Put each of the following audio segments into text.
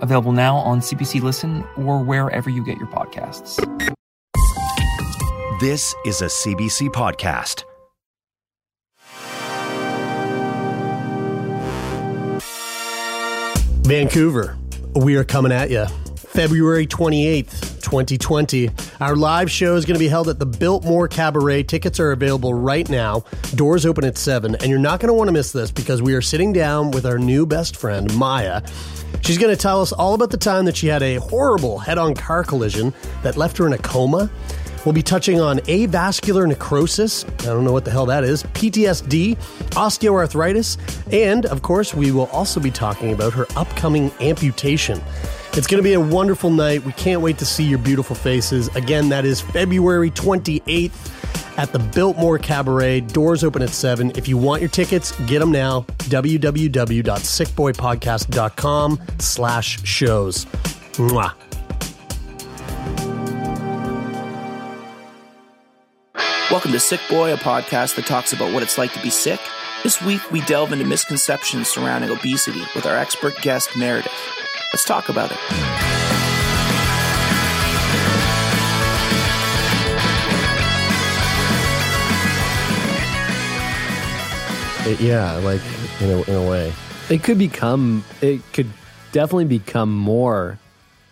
available now on CBC Listen or wherever you get your podcasts. This is a CBC podcast. Vancouver, we are coming at you. February 28th, 2020. Our live show is going to be held at the Biltmore Cabaret. Tickets are available right now. Doors open at 7, and you're not going to want to miss this because we are sitting down with our new best friend, Maya. She's going to tell us all about the time that she had a horrible head on car collision that left her in a coma. We'll be touching on avascular necrosis. I don't know what the hell that is. PTSD, osteoarthritis, and of course, we will also be talking about her upcoming amputation. It's going to be a wonderful night. We can't wait to see your beautiful faces. Again, that is February 28th at the Biltmore Cabaret. Doors open at 7. If you want your tickets, get them now. www.sickboypodcast.com slash shows. Mwah. Welcome to Sick Boy, a podcast that talks about what it's like to be sick. This week, we delve into misconceptions surrounding obesity with our expert guest, Meredith. Let's talk about it. It- yeah, like in a, in a way. It could become, it could definitely become more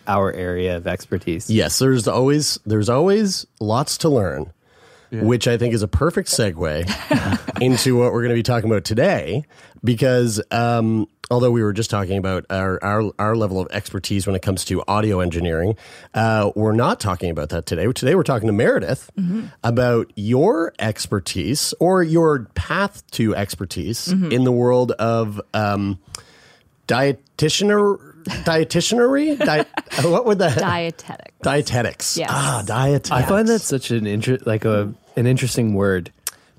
our area of expertise. Yes, there's always there's always lots to learn, which I think is a perfect segue into what we're going to be talking about today. Because um, although we were just talking about our, our our level of expertise when it comes to audio engineering, uh, we're not talking about that today. Today we're talking to Meredith about your expertise or your path to expertise in the world of um, dietitianer dietitianery. Di- what would that? Dietetic. Dietetics. Yes. Ah, dietetics. I find that such an inter- like a an interesting word,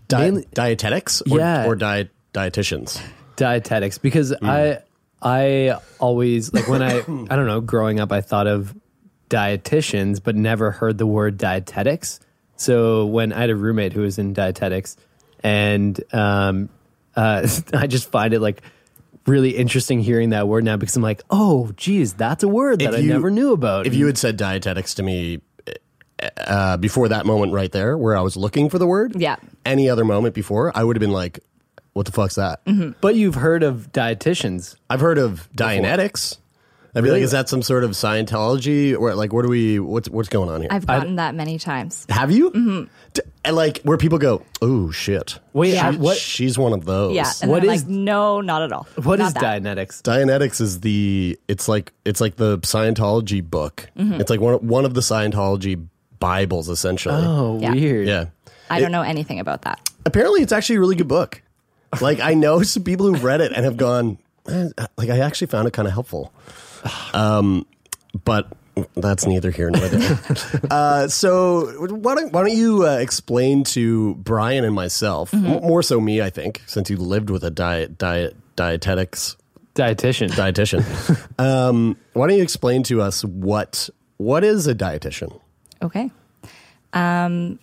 Di- mainly- dietetics or, Yeah. or diet dietitians. dietetics, because I I always like when I I don't know growing up I thought of dietitians but never heard the word dietetics. So when I had a roommate who was in dietetics, and um, uh, I just find it like really interesting hearing that word now because I'm like, oh, geez, that's a word that If I never knew about. If you had said dietetics to me uh, before that moment right there, where I was looking for the word, Yeah. any other moment before, I would have been like, "What the fuck's that?" but you've heard of dietitians. I've heard of Dianetics. I'd be Really? like, "Is that some sort of Scientology, or like what do we? What's what's going on here?" I've gotten that many times. have you? Mm-hmm. And like where people go, "Oh shit, Wait, she- what- she's one of those." Yeah. And What what is- is like, no, not at all. What Not is that. Dianetics? Dianetics is the it's like it's like the Scientology book. Mm-hmm. It's like one one of the Scientology Bibles, essentially. Oh, Yeah. weird. Yeah. I don't know anything about that. Apparently, it's actually a really good book. Like I know some people who've read it and have gone, "Eh," like I actually found it kind of helpful. Um, but that's neither here nor there. uh, so why don't why don't you uh, explain to Brian and myself, Mm-hmm. m- more so me, I think, since you lived with a diet diet dietetics Dietitian. dietitian. um, why don't you explain to us what what is a dietitian? Okay. Um,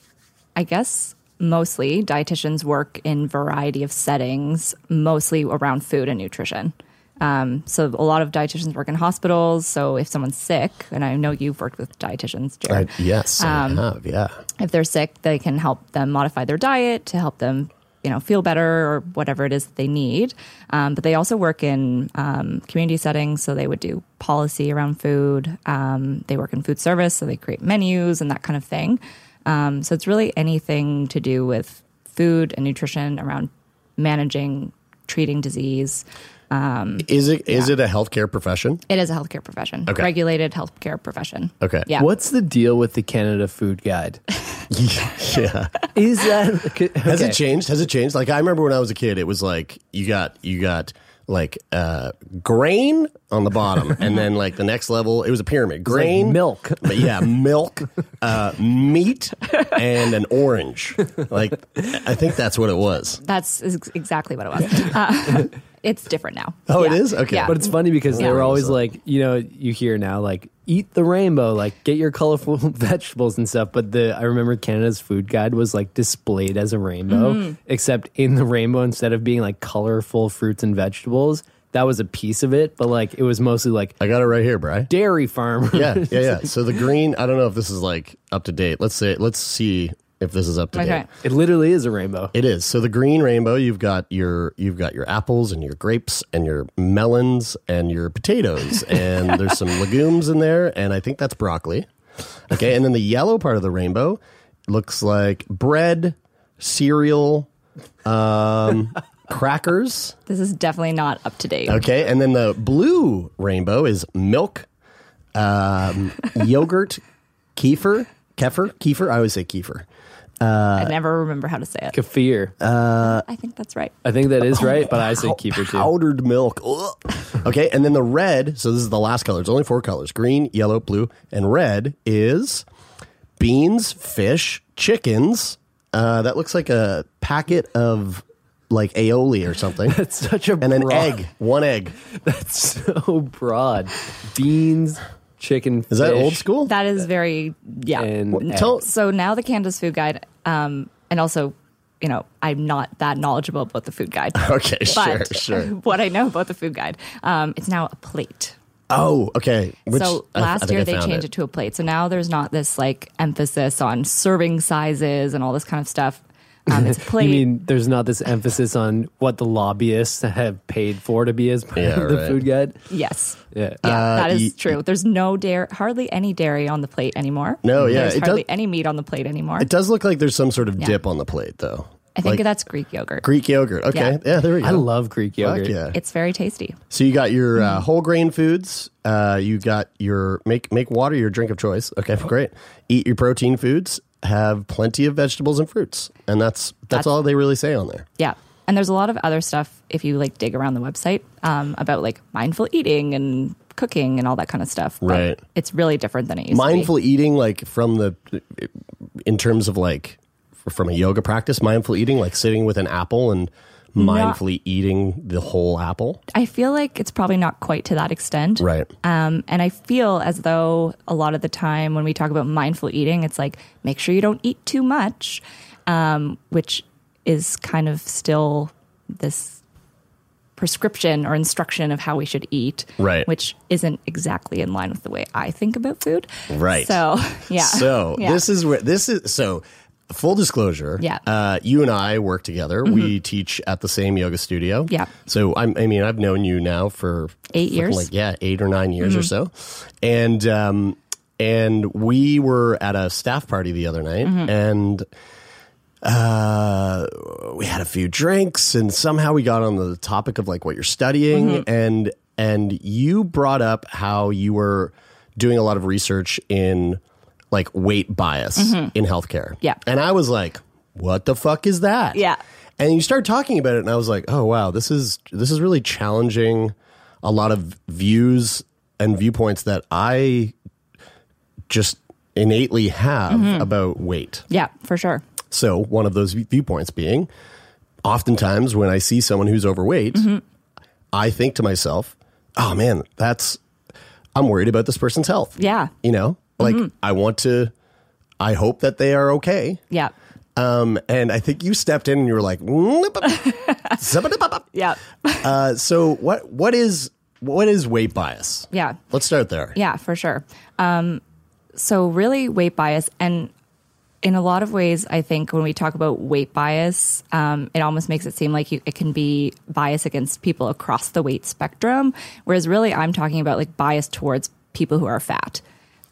I guess mostly dietitians work in variety of settings, mostly around food and nutrition. Um, so a lot of dietitians work in hospitals. So if someone's sick, and I know you've worked with dietitians, I, Jared, yes, I have. Yeah. if they're sick, they can help them modify their diet to help them, you know, feel better or whatever it is that they need. Um, but they also work in um, community settings, so they would do policy around food. Um, they work in food service, so they create menus and that kind of thing. Um, so it's really anything to do with food and nutrition around managing, treating disease. Um, is it is it a healthcare profession? It is a healthcare profession, Okay. regulated healthcare profession. Okay. Yeah. What's the deal with the Canada Food Guide? yeah. Is that okay. Has it changed? Has it changed? Like I remember when I was a kid, it was like you got you got like uh, grain on the bottom, and then like the next level, it was a pyramid. like Grain, milk. but yeah, milk, uh, meat, and an orange. Like I think that's what it was. That's exactly what it was. Uh, it's different now. Oh, it Yeah. is? Okay. Yeah. But it's funny because they were always like, you know, you hear now like eat the rainbow, like get your colorful vegetables and stuff. But the I remember Canada's food guide was like displayed as a rainbow, Mm-hmm. except in the rainbow instead of being like colorful fruits and vegetables, that was a piece of it. But like it was mostly like I got it right here, Bry. dairy farmers. Yeah, yeah, yeah. So the green, I don't know if this is like up to date. Let's say, let's see if this is up to Okay. date. It literally is a rainbow. It is. So the green rainbow, you've got your you've got your apples and your grapes and your melons and your potatoes and there's some legumes in there and I think that's broccoli. Okay, and then the yellow part of the rainbow looks like bread, cereal, um, crackers. This is definitely not up to date. Okay, and then the blue rainbow is milk, um, yogurt, kefir, kefir, kefir. I always say kefir. I never remember how to say it. Kefir. I think that's right. I think that is right, but I say keeper too. powdered milk. Ugh. Okay, and then the red. So this is the last color. It's only four colors: green, yellow, blue, and red. Is beans, fish, chickens. Uh, that looks like a packet of like aioli or something. That's such a and an egg, one egg. That's so broad. Beans, chicken. Is that fish, old school? That is very yeah. And What- eggs. tell- so now the Canada's food guide, um, and also, you know, I'm not that knowledgeable about the food guide. Okay, sure, sure. what I know about the food guide, um, it's now a plate. Oh, okay. Which so I- I last think year I they found changed it. to a plate. So now there's not this like emphasis on serving sizes and all this kind of stuff. Um, it's plate. You mean there's not this emphasis on what the lobbyists have paid for to be as part Yeah, of the right. food guide? yes. Yeah. Yeah, Uh, that is y- true. There's no dairy, hardly any dairy on the plate anymore. No, yeah, There's hardly does- any meat on the plate anymore. It does look like there's some sort of Yeah. dip on the plate, though. I think Like that's Greek yogurt. Greek yogurt. Okay, yeah, Yeah. there we go. I love Greek Fuck yogurt. yeah. It's very tasty. So you got your uh, whole grain foods. Uh, you got your make make water your drink of choice. Okay, great. Eat your protein foods. Have plenty of vegetables and fruits, and that's that's, That's- all they really say on there. Yeah. And there's a lot of other stuff if you like dig around the website um, about like mindful eating and cooking and all that kind of stuff. But Right. It's really different than it used Mindful to be. eating, like from the in terms of like from a yoga practice, mindful eating, like sitting with an apple and mindfully eating the whole apple. I feel like it's probably not quite to that extent. Right. Um, and I feel as though a lot of the time when we talk about mindful eating, it's like make sure you don't eat too much, um, which is kind of still this prescription or instruction of how we should eat, Right. Which isn't exactly in line with the way I think about food, Right. So yeah, So Yeah. this is where this is so full disclosure. Yeah. Uh, you and I work together. We teach at the same yoga studio. Yeah. So I'm, I mean, I've known you now for Eight years. Like yeah, eight or nine years or so, and um, and we were at a staff party the other night, and uh, we had a few drinks, and somehow we got on the topic of like what you're studying, and and you brought up how you were doing a lot of research in like weight bias in healthcare. Yeah. and I was like, what the fuck is that? Yeah. and you start talking about it, and I was like, oh wow, this is this is really challenging a lot of views and viewpoints that I just innately have about weight. yeah, for sure. So, one of those viewpoints being oftentimes when I see someone who's overweight, Mm-hmm. I think to myself, oh man, that's, I'm worried about this person's health. Yeah, You know, like Mm-hmm. I want to, I hope that they are okay. yeah, Um, and I think you stepped in and you were like, yeah, uh, so what, what is, what is weight bias? yeah. Let's start there. Yeah, for sure. Um, so, really, weight bias, and in a lot of ways, I think when we talk about weight bias, um, it almost makes it seem like you, it can be bias against people across the weight spectrum. Whereas, really, I'm talking about like bias towards people who are fat.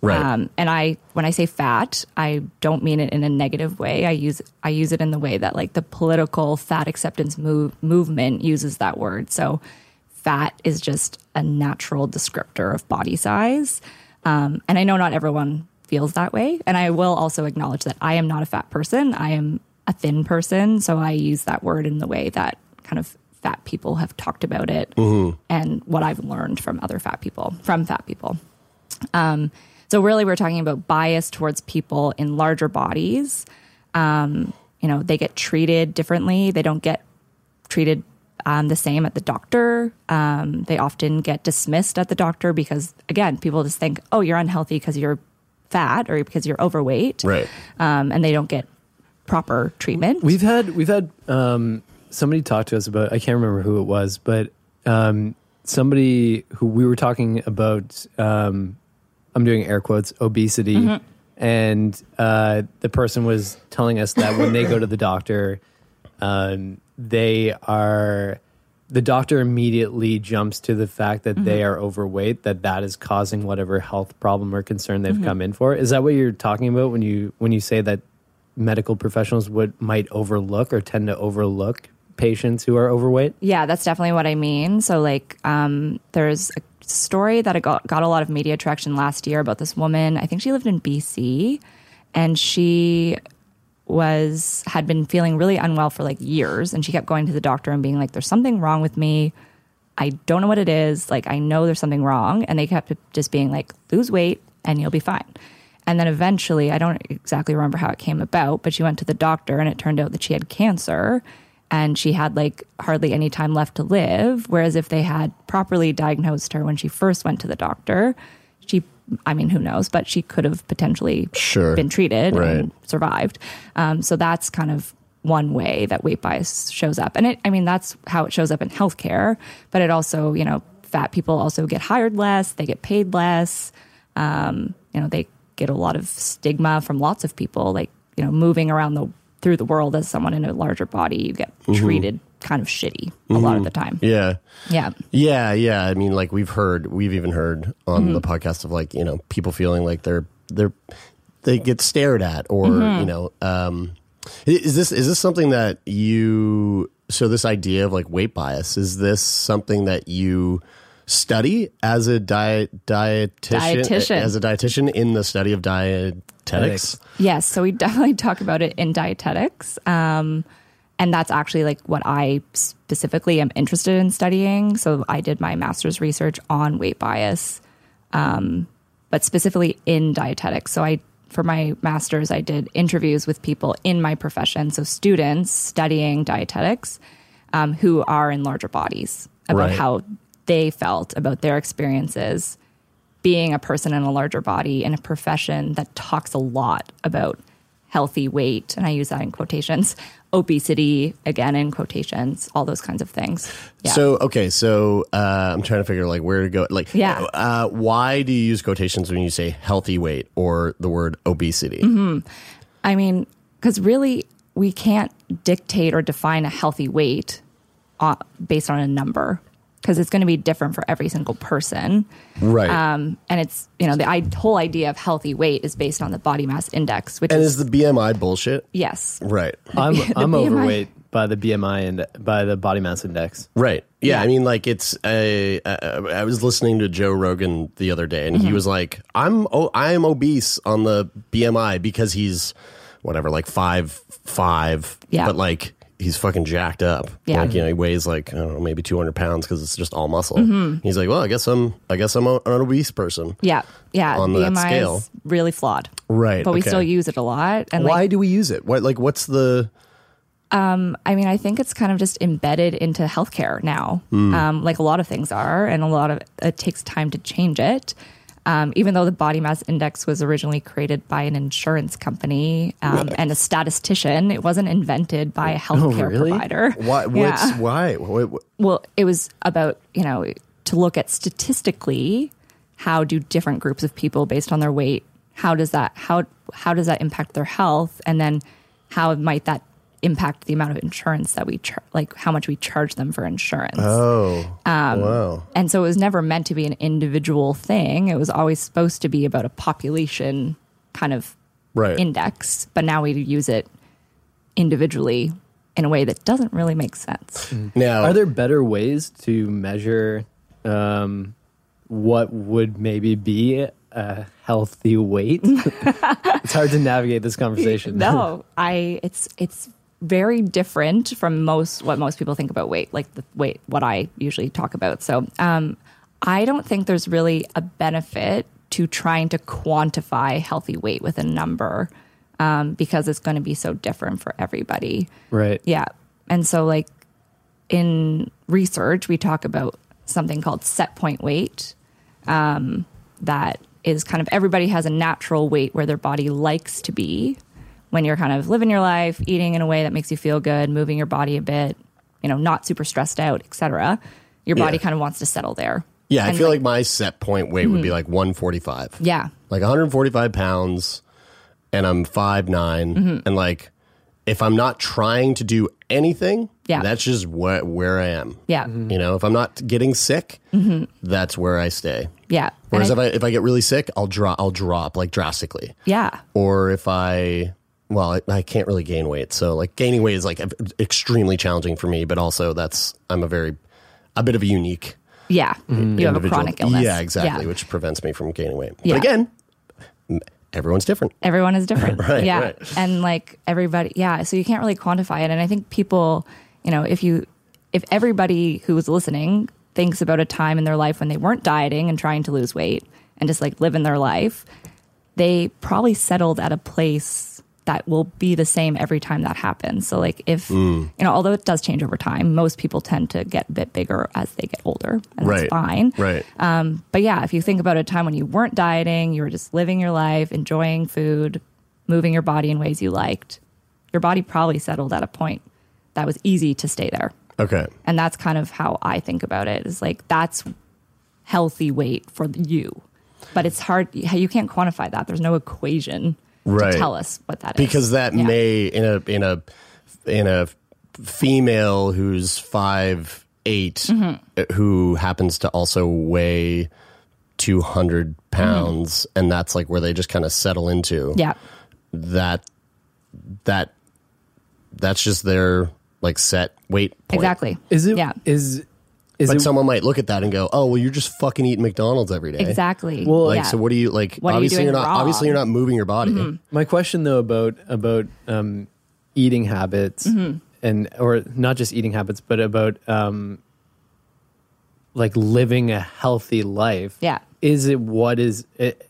Right. Um, and I, when I say fat, I don't mean it in a negative way. I use I use it in the way that like the political fat acceptance move, movement uses that word. So, fat is just a natural descriptor of body size. Um, and I know not everyone feels that way. And I will also acknowledge that I am not a fat person. I am a thin person. So I use that word in the way that kind of fat people have talked about it and what I've learned from other fat people, from fat people. Um, so really, we're talking about bias towards people in larger bodies. Um, you know, they get treated differently. They don't get treated um, the same at the doctor. Um, they often get dismissed at the doctor because, again, people just think, "Oh, you're unhealthy because you're fat or because you're overweight," Right. um, and they don't get proper treatment. We've had we've had um, somebody talk to us about I can't remember who it was, but um, somebody who we were talking about. Um, I'm doing air quotes obesity, and uh, the person was telling us that when they go to the doctor, um, they are the doctor immediately jumps to the fact that they are overweight that that is causing whatever health problem or concern they've come in for. Is that what you're talking about when you when you say that medical professionals would might overlook or tend to overlook patients who are overweight? Yeah, that's definitely what I mean. So, like, um, there's a story that got got a lot of media traction last year about this woman. I think she lived in BC, and she was had been feeling really unwell for like years, and she kept going to the doctor and being like, "There's something wrong with me. I don't know what it is. Like, I know there's something wrong," and they kept just being like, "Lose weight and you'll be fine." And then eventually, I don't exactly remember how it came about, but she went to the doctor and it turned out that she had cancer and she had like hardly any time left to live. Whereas if they had properly diagnosed her when she first went to the doctor, she, I mean, who knows, but she could have potentially Sure. been treated Right. and survived. Um, so that's kind of one way that weight bias shows up. And it, I mean, that's how it shows up in healthcare, but it also, you know, fat people also get hired less, they get paid less. Um, you know, they get a lot of stigma from lots of people, like, you know, moving around the through the world as someone in a larger body, you get treated kind of shitty a lot of the time. Yeah. Yeah. Yeah, yeah. I mean, like we've heard, we've even heard on Mm-hmm. the podcast of like you know people feeling like they're they're they get stared at, or Mm-hmm. you know, um, is this is this something that you? So this idea of like weight bias is this something that you study as a diet dietitian, Dietitian. as a dietitian in the study of dietetics? Yes, so we definitely talk about it in dietetics. Um, and that's actually like what I specifically am interested in studying. So I did my master's research on weight bias, um, but specifically in dietetics. So I, for my master's, I did interviews with people in my profession, so students studying dietetics um, who are in larger bodies about Right. how they felt about their experiences being a person in a larger body in a profession that talks a lot about healthy weight, and I use that in quotations, obesity, again in quotations, all those kinds of things. Yeah. So okay, so uh, I'm trying to figure like where to go. Like, Yeah. uh, why do you use quotations when you say healthy weight or the word obesity? Mm-hmm. I mean, because really, we can't dictate or define a healthy weight uh, based on a number because it's going to be different for every single person. Right. Um, and it's, you know, the I- whole idea of healthy weight is based on the body mass index, which and is, is the BMI bullshit? yes. Right. i'm the i'm BMI. overweight by the bmi and by the body mass index Right. Yeah, Yeah. I mean, like it's a. Uh, was listening to Joe Rogan the other day, and he Mm-hmm. was like, "I'm oh, I'm obese on the BMI because he's whatever, like five five, Yeah. but like." He's fucking jacked up. Yeah. Like, you know, he weighs like, I don't know, maybe 200 pounds because it's just all muscle. Mm-hmm. He's like, well, I guess I'm, I guess I'm a, an obese person. Yeah. Yeah. On that BMI scale. is really flawed. Right. But we okay. still use it a lot. And Why like, do we use it? What, like, what's the, um, I mean, I think it's kind of just embedded into healthcare now, Hmm. um, like a lot of things are, and a lot of it takes time to change it. Um, even though the body mass index was originally created by an insurance company um, and a statistician, it wasn't invented by a healthcare really? provider. why, what's, Yeah. why? What, what- Well, it was about, you know, to look at statistically how do different groups of people based on their weight, how does that how how does that impact their health and then how might that impact the amount of insurance that we char- like how much we charge them for insurance. oh, Um, wow. And so it was never meant to be an individual thing. It was always supposed to be about a population kind of Right. index, but now we use it individually in a way that doesn't really make sense. Now, Are there better ways to measure um, what would maybe be a healthy weight? it's hard to navigate this conversation. no, I it's it's very different from most what most people think about weight, like the weight what I usually talk about. So um, I don't think there's really a benefit to trying to quantify healthy weight with a number um, because it's going to be so different for everybody. Right. Yeah. And so, like in research, we talk about something called set point weight. Um, that is kind of everybody has a natural weight where their body likes to be when you're kind of living your life, eating in a way that makes you feel good, moving your body a bit, you know, not super stressed out, etc. Your body Yeah. kind of wants to settle there. Yeah, I feel like my set point weight would be Mhm. like 145. Yeah. Like 145 pounds, and I'm 5'9. Mhm. And like, if I'm not trying to do anything, Yeah. that's just where, where I am. Yeah. You know, if I'm not getting sick, Mhm. that's where I stay. Yeah. Whereas And if I if I get really sick, I'll drop I'll drop like drastically. yeah. Or if I well, I, I can't really gain weight, so like gaining weight is like extremely challenging for me. But also, that's I'm a very a bit of a unique. Yeah. Mm-hmm. You have a chronic illness. Yeah, exactly, Yeah. which prevents me from gaining weight. Yeah. But again, everyone's different. everyone is different. Right, yeah. right. And like everybody, yeah. So you can't really quantify it. And I think people, you know, if you, if everybody who was listening thinks about a time in their life when they weren't dieting and trying to lose weight and just like living their life, they probably settled at a place that will be the same every time that happens. So like if, Mm. you know, although it does change over time, most people tend to get a bit bigger as they get older. And right. that's fine. Right. Um, but yeah, if you think about a time when you weren't dieting, you were just living your life, enjoying food, moving your body in ways you liked, your body probably settled at a point that was easy to stay there. Okay. And that's kind of how I think about it is like that's healthy weight for you. But it's hard, you can't quantify that. There's no equation Right. to tell us what that is. because that Yeah. may in a in a in a female who's five eight Mhm. who happens to also weigh 200 pounds and that's like where they just kind of settle into Yeah. that that that's just their like set weight point. Exactly. Is it? Yeah. Is is but it? someone might look at that and go, "Oh, well, you're just fucking eating McDonald's every day." Exactly. Well, like, Yeah. so what do you like? What are you obviously, doing are not. wrong? Obviously, you're not moving your body. Mhm. My question though about about um, eating habits Mhm. and or not just eating habits, but about um, like living a healthy life. Yeah. Is it what is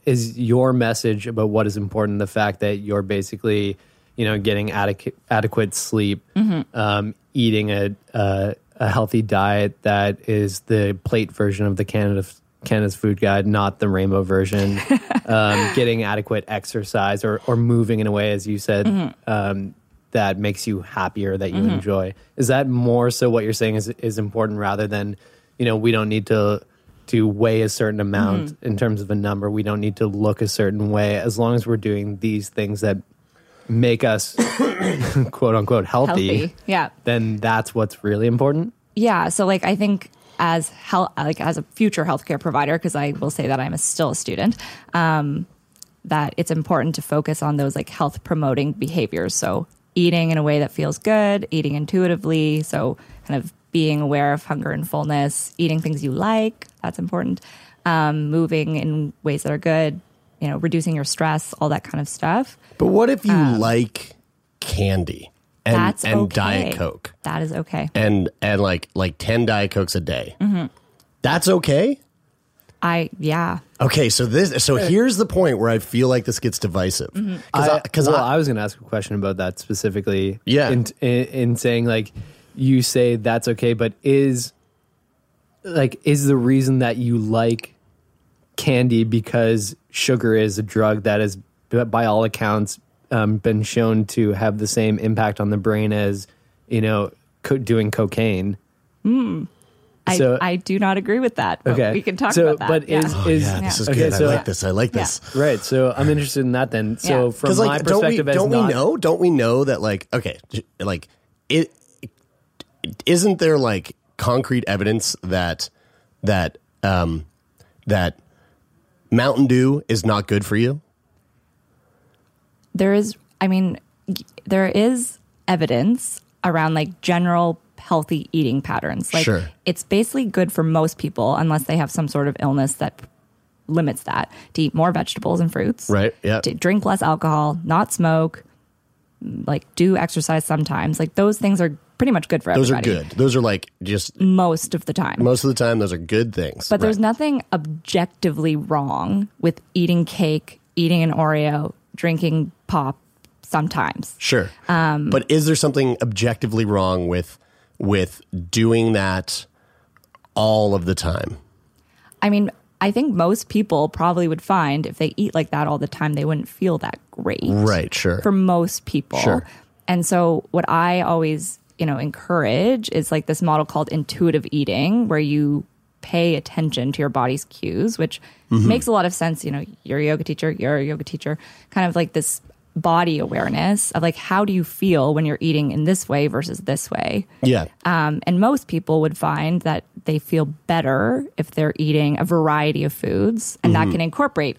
is your message about what is important? The fact that you're basically, you know, getting adequate adequate sleep, Mhm. um, eating a, a a healthy diet that is the plate version of the Canada Canada's food guide, not the rainbow version. um, getting adequate exercise or or moving in a way, as you said, Mhm. um, that makes you happier, that you Mhm. enjoy. Is that more so what you're saying is is important rather than you know we don't need to to weigh a certain amount Mhm. in terms of a number. We don't need to look a certain way as long as we're doing these things that make us quote unquote healthy, Healthy. Yeah. then that's what's really important. Yeah. So like I think as health, like as a future healthcare provider, because I will say that I'm a, still a student, um, that it's important to focus on those like health promoting behaviors. So eating in a way that feels good, eating intuitively. So kind of being aware of hunger and fullness, eating things you like. That's important. Um, moving in ways that are good. You know, reducing your stress, all that kind of stuff. But what if you like candy and Um, That's and okay. Diet Coke That is okay. and and like like ten Diet Cokes a day? hmm That's okay. I yeah. Okay, so this so here's the point where I feel like this gets divisive Mm-hmm. I, because well, I, was going to ask a question about that specifically. Yeah. in, in in saying like you say that's okay, but is like is the reason that you like candy because sugar is a drug that has, by all accounts, um, been shown to have the same impact on the brain as you know co- doing cocaine. Mm. I, So- I do not agree with that. But Okay, we can talk so, about that. But yeah. is, Oh, is yeah, this is okay, good. so- I like this. I like this. Right. So I'm interested in that then. So Yeah. from 'Cause, my don't we, perspective, as don't not, we know? Don't we know that like okay, j- like it isn't there like concrete evidence that that um that Mountain Dew is not good for you? there is i mean there is evidence around like general healthy eating patterns like Sure. it's basically good for most people unless they have some sort of illness that limits that to eat more vegetables and fruits Right. Yeah. to drink less alcohol not smoke like do exercise sometimes. Like those things are pretty much good for everybody. Those are good. Those are like just most of the time. most of the time. Those are good things. But there's nothing objectively wrong with eating cake, eating an Oreo, drinking pop sometimes. Sure. Um, but is there something objectively wrong with with doing that all of the time? I mean, I think most people probably would find if they eat like that all the time, they wouldn't feel that great. Right, sure. For most people. Sure. And so what I always, you know, encourage is like this model called intuitive eating where you pay attention to your body's cues, which Mhm. makes a lot of sense. You know, you're a yoga teacher, you're a yoga teacher, kind of like this body awareness of like how do you feel when you're eating in this way versus this way. Yeah. Um, and most people would find that they feel better if they're eating a variety of foods, and Mhm. that can incorporate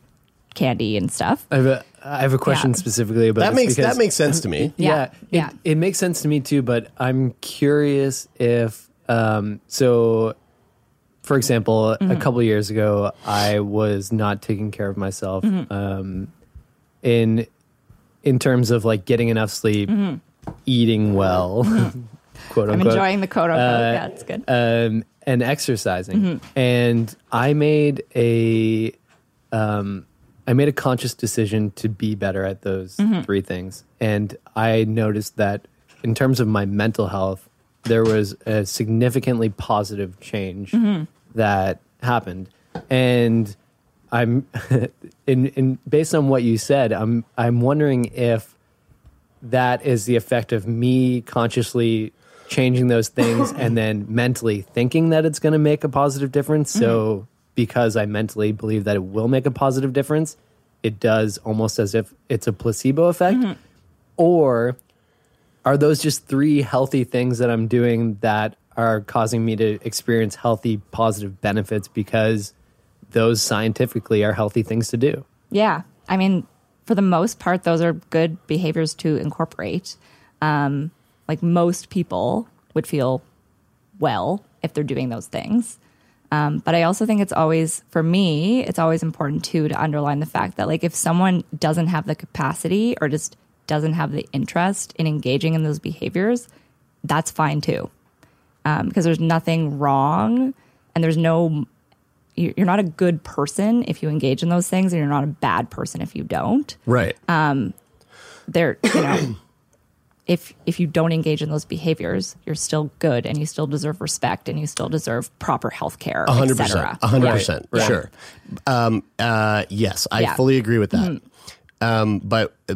candy and stuff. I have a I have a question Yeah. specifically about That this makes- because- that makes sense to me. Yeah, Yeah, it, yeah. it makes sense to me too. But I'm curious if um, so. For example, a Mhm. couple years ago, I was not taking care of myself Mhm. um, in in terms of like getting enough sleep, Mhm. eating well, quote I'm enjoying the quote unquote. Uh, yeah, it's good. um, and exercising. Mhm. And I made a um, I made a conscious decision to be better at those Mhm. three things. And I noticed that in terms of my mental health, there was a significantly positive change Mhm. that happened. And I'm in, in based on what you said, I'm I'm wondering if that is the effect of me consciously changing those things and then mentally thinking that it's going to make a positive difference. So because I mentally believe that it will make a positive difference, it does almost as if it's a placebo effect. Or are those just three healthy things that I'm doing that are causing me to experience healthy positive benefits because those scientifically are healthy things to do? Yeah. I mean, for the most part, those are good behaviors to incorporate. Um, like most people would feel well if they're doing those things. Um, but I also think it's always, for me, it's always important too to underline the fact that, like, if someone doesn't have the capacity or just doesn't have the interest in engaging in those behaviors, that's fine too. Um, because there's nothing wrong and there's no you- you're not a good person if you engage in those things and you're not a bad person if you don't Right. um there you know if if you don't engage in those behaviors you're still good and you still deserve respect and you still deserve proper health care A hundred etc percent. A hundred percent. Right. Sure. Um, uh, yes, I Yeah. fully agree with that. Mhm. Um, but uh,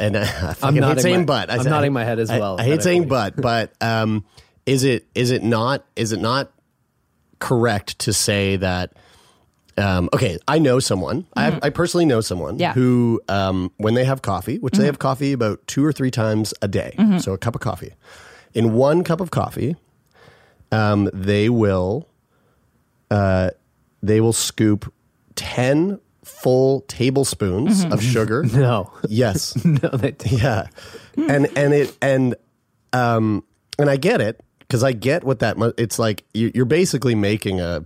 and I fucking hate nodding saying my- but. I I'm say- nodding my head as well, I, hate saying but, but um, is it is it not is it not correct to say that? Um, okay, I know someone. I, I personally know someone Mm-hmm. Yeah. who, um, when they have coffee, which they Mhm. have coffee about two or three times a day, Mhm. so a cup of coffee. In one cup of coffee, um, they will uh, they will scoop 10 full tablespoons Mhm. of sugar. No. Yes. no, they Yeah. And and it and um and I get it cuz I get what that mu- it's like you, you're basically making a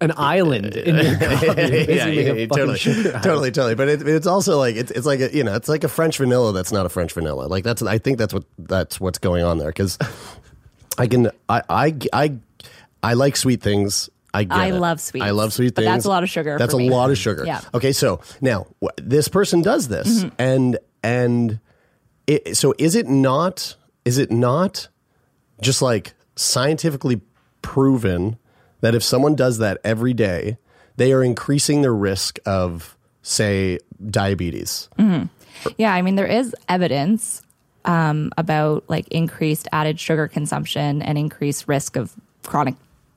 an island in your coffee. Yeah, yeah, yeah, totally, totally, totally. But it, it's also like it's it's like a, you know it's like a French vanilla that's not a French vanilla. Like that's I think that's what that's what's going on there because I can I I I I like sweet things. I get I it. love sweets, I love sweet but things. that's a lot of sugar That's for a me. lot of sugar. Yeah. Okay, so now wh- this person does this, Mhm. and and it, so is it not? Is it not just like scientifically proven that if someone does that every day, they are increasing their risk of, say, diabetes? Mhm. Yeah, I mean, there is evidence um, about like increased added sugar consumption and increased risk of chronic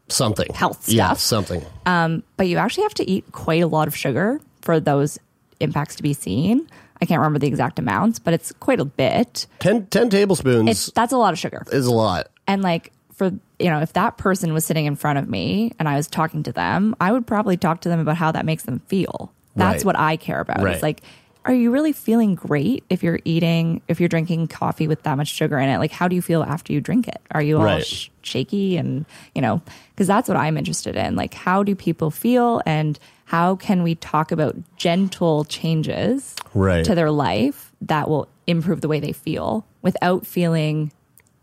Something health stuff. Yeah, something. Um, but you actually have to eat quite a lot of sugar for those impacts to be seen. I can't remember the exact amounts, but it's quite a bit. 10, 10 tablespoons It's that's a lot of sugar. is a lot. And like for you know, if that person was sitting in front of me and I was talking to them, I would probably talk to them about how that makes them feel. That's Right. what I care about. Right. It's like, are you really feeling great if you're eating if you're drinking coffee with that much sugar in it? Like, how do you feel after you drink it? Are you all Right. sh- shaky and you know? Because that's what I'm interested in. Like, how do people feel and how can we talk about gentle changes Right. to their life that will improve the way they feel without feeling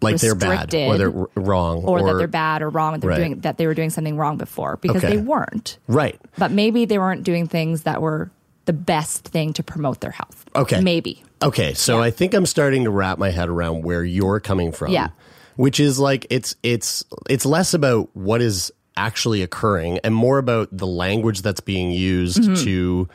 like they're bad or they're r- wrong or, that they're bad or wrong, that they're Right. doing that they were doing something wrong before because Okay. they weren't. Right. But maybe they weren't doing things that were the best thing to promote their health. Okay. Maybe. Okay, so I think I'm starting to wrap my head around where you're coming from. Yeah. Which is like it's it's it's less about what is actually occurring and more about the language that's being used Mm-hmm. to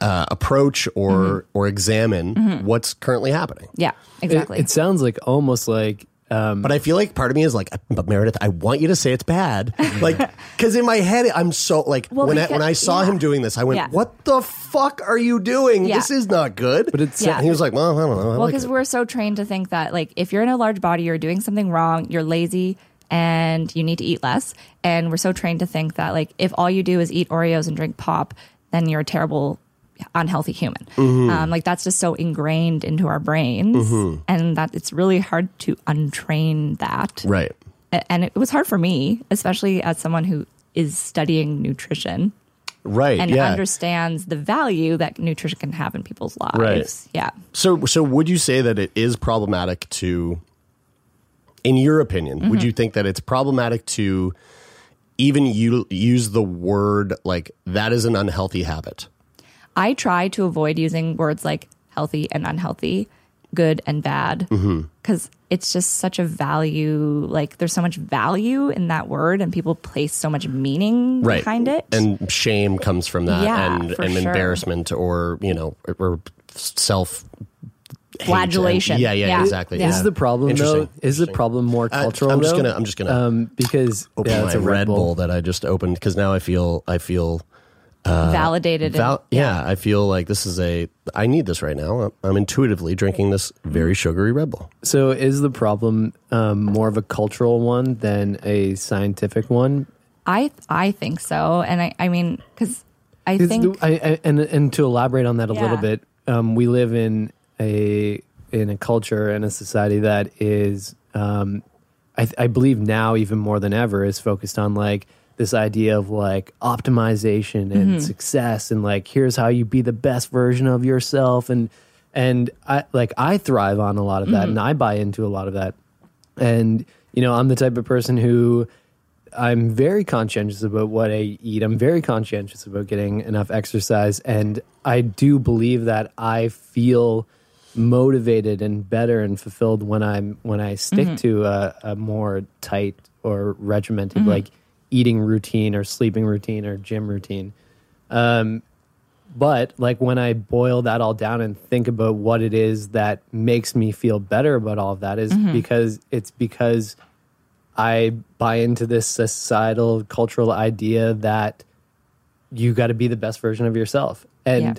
uh, approach or or examine what's currently happening. Yeah, It, exactly. it sounds like almost like um, But I feel like part of me is like, but Meredith, I want you to say it's bad, like because in my head I'm so like Well, when I, when I saw yeah. him doing this, I went, Yeah. "What the fuck are you doing? Yeah. This is not good." But it's- Yeah. and he was like, "Well, I don't know." I well, because it." we're so trained to think that like if you're in a large body, you're doing something wrong, you're lazy, and you need to eat less. And we're so trained to think that like if all you do is eat Oreos and drink pop, then you're a terrible, unhealthy human. Mm-hmm. Um, like that's just so ingrained into our brains, and that it's really hard to untrain that. right. And it was hard for me, especially as someone who is studying nutrition Right. and yeah. understands the value that nutrition can have in people's lives. Right. Yeah. So, so would you say that it is problematic to, in your opinion, Mm-hmm. would you think that it's problematic to even u- use the word like that is an unhealthy habit? I try to avoid using words like healthy and unhealthy, good and bad, Mm-hmm. because it's just such a value. Like there's so much value in that word, and people place so much meaning Right. behind it. And shame comes from that, Yeah, and for and sure. embarrassment, or you know, or, or self hate. Flagellation. Yeah, yeah, Yeah. exactly. Yeah. yeah. is the problem though? Is the problem more Uh, cultural? I'm just though? gonna- I'm just gonna um, because Open yeah, my it's a Red Bull. that I just opened because now I feel I feel Validated. val- and, yeah I feel like this is a I need this right now. I'm intuitively drinking this very sugary Red Bull. So is the problem um, more of a cultural one than a scientific one? I I think so, and I I mean because I It's think the- I, I, and and to elaborate on that a Yeah. little bit, um, we live in a in a culture and a society that is, um, I, I believe now even more than ever, is focused on like this idea of like optimization and Mm-hmm. success and like here's how you be the best version of yourself and and I like I thrive on a lot of that Mm-hmm. and I buy into a lot of that and you know I'm the type of person who I'm very conscientious about what I eat. I'm very conscientious about getting enough exercise. And I do believe that I feel motivated and better and fulfilled when I'm when I stick to a, a more tight or regimented like eating routine or sleeping routine or gym routine. Um, but like when I boil that all down and think about what it is that makes me feel better about all of that is because it's because I buy into this societal cultural idea that you got to be the best version of yourself. And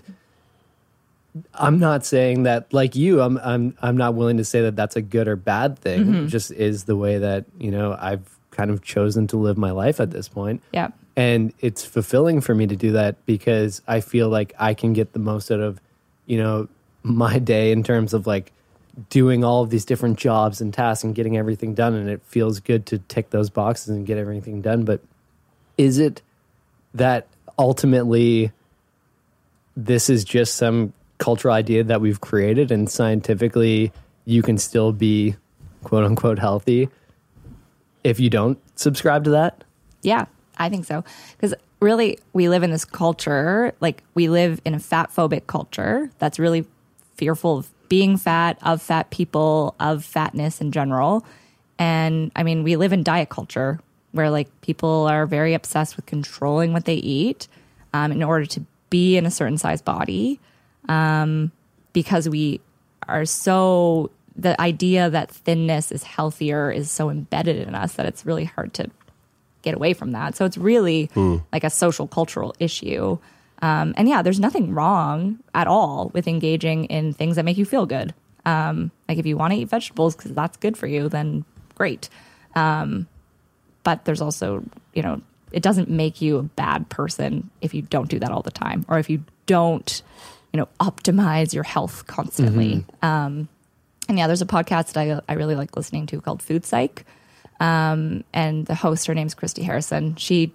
I'm not saying that like you I'm I'm I'm not willing to say that that's a good or bad thing. It just is the way that, you know, I've kind of chosen to live my life at this point. yeah. And it's fulfilling for me to do that because I feel like I can get the most out of, you know, my day in terms of like doing all of these different jobs and tasks and getting everything done. And it feels good to tick those boxes and get everything done. But is it that ultimately this is just some cultural idea that we've created and scientifically you can still be quote unquote healthy if you don't subscribe to that? Yeah, I think so. Because really, we live in this culture, like we live in a fat phobic culture that's really fearful of being fat, of fat people, of fatness in general. And I mean, we live in diet culture where like people are very obsessed with controlling what they eat um, in order to be in a certain size body um, because we are so the idea that thinness is healthier is so embedded in us that it's really hard to get away from that. So it's really like a social cultural issue. Um, and yeah, there's nothing wrong at all with engaging in things that make you feel good. Um, like if you want to eat vegetables because that's good for you, then great. Um, but there's also, you know, it doesn't make you a bad person if you don't do that all the time or if you don't, you know, optimize your health constantly. Um, and yeah, there's a podcast that I, I really like listening to called Food Psych. Um, and the host, her name's Christy Harrison. She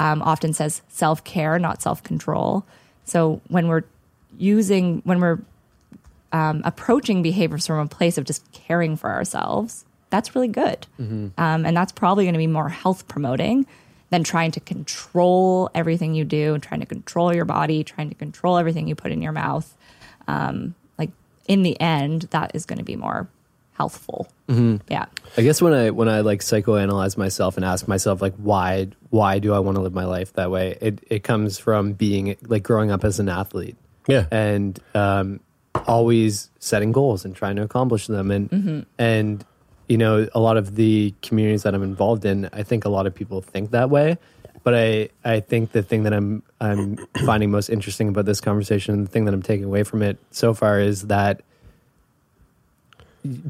um, often says self care, not self control. So when we're using, when we're um, approaching behaviors from a place of just caring for ourselves, that's really good. Um, and that's probably going to be more health promoting than trying to control everything you do and trying to control your body, trying to control everything you put in your mouth. Um, in the end, that is going to be more healthful. Yeah. I guess when I when I like psychoanalyze myself and ask myself like why why do I want to live my life that way? It it comes from being like growing up as an athlete. Yeah. And um always setting goals and trying to accomplish them and and you know a lot of the communities that I'm involved in, I think a lot of people think that way. But I, I think the thing that I'm I'm finding most interesting about this conversation, the thing that I'm taking away from it so far is that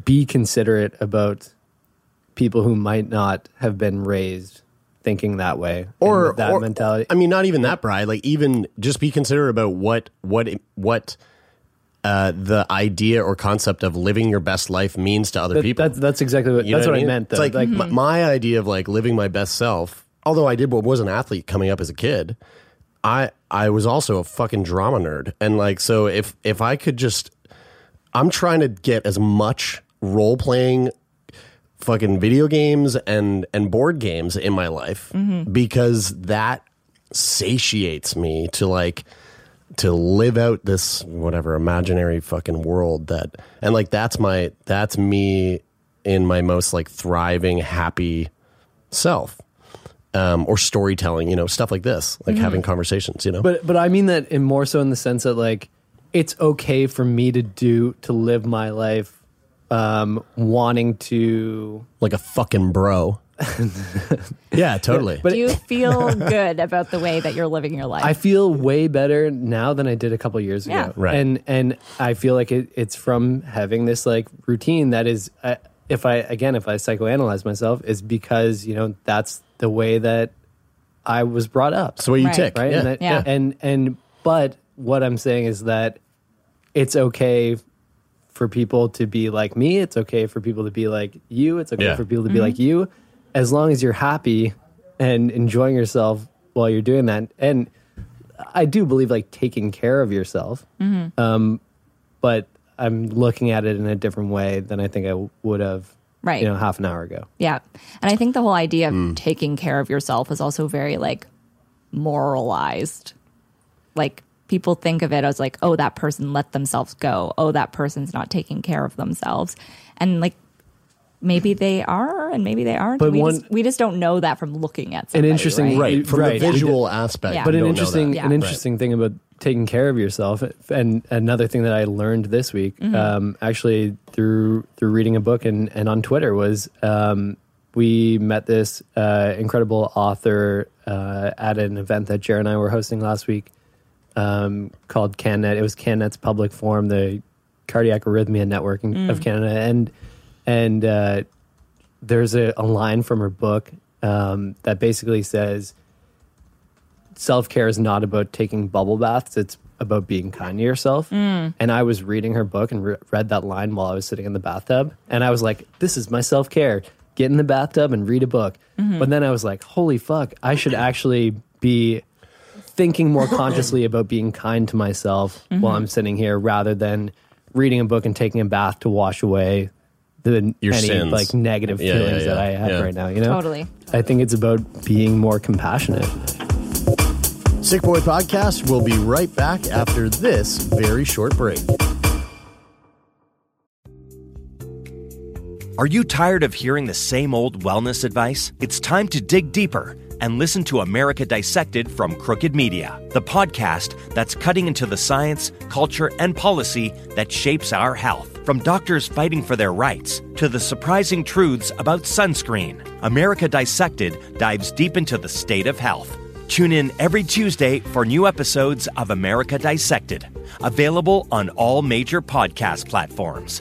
be considerate about people who might not have been raised thinking that way or that or- mentality. I mean, not even that, Bri. Like, even just be considerate about what what what uh, the idea or concept of living your best life means to other That- people. that's that's exactly what You that's what I mean? meant. It's Though. like, m- my idea of like living my best self. Although I did what was an athlete coming up as a kid, I I was also a fucking drama nerd, and like so if if I could just, I'm trying to get as much role playing fucking video games and and board games in my life mm-hmm. because that satiates me to like to live out this whatever imaginary fucking world that and like that's my that's me in my most like thriving happy self um or storytelling you know stuff like this like having conversations you know But but I mean that in more so in the sense that like it's okay for me to do to live my life um wanting to like a fucking bro yeah totally But Do you feel good about the way that you're living your life? I feel way better now than I did a couple years ago. Right. And and I feel like it, it's from having this like routine that is uh, if I again if I psychoanalyze myself is because you know that's the way that I was brought up. it's the way you Right. tick right? yeah, and, that, Yeah. and and but what I'm saying is that it's okay for people to be like me. It's okay for people to be like you. It's okay Yeah. for people to be like you, as long as you're happy and enjoying yourself while you're doing that. And I do believe like taking care of yourself, um, but I'm looking at it in a different way than I think I w- would have, Right. You know, half an hour ago. Yeah. And I think the whole idea of Hmm. taking care of yourself is also very like moralized. Like people think of it as like, oh, that person let themselves go. Oh, that person's not taking care of themselves. And like maybe they are and maybe they aren't. But we, one- just, we just don't know that from looking at An somebody, interesting, right? right from Right. the visual aspect Yeah. But an don't know interesting, an interesting thing about taking care of yourself, and another thing that I learned this week, Mm-hmm. um, actually through through reading a book and, and on Twitter, was um, we met this uh, incredible author uh, at an event that Jared and I were hosting last week um, called CANet. It was CANet's public forum, the Cardiac Arrhythmia Network Mm. of Canada, and and uh, there's a, a line from her book um, that basically says self care is not about taking bubble baths. It's about being kind to yourself. Mm. And I was reading her book and re- read that line while I was sitting in the bathtub. And I was like, this is my self care. Get in the bathtub and read a book. Mm-hmm. But then I was like, holy fuck, I should actually be thinking more consciously about being kind to myself mm-hmm. while I'm sitting here rather than reading a book and taking a bath to wash away the Your any sins. like negative Yeah, yeah, feelings that I have yeah. right now, you know? Totally. I think it's about being more compassionate. Sick boy podcast will be right back after this very short break Are you tired of hearing the same old wellness advice? It's time to dig deeper and listen to America Dissected from Crooked Media, the podcast that's cutting into the science, culture, and policy that shapes our health. From doctors fighting for their rights to the surprising truths about sunscreen, America Dissected dives deep into the state of health. Tune in every Tuesday for new episodes of America Dissected, available on all major podcast platforms.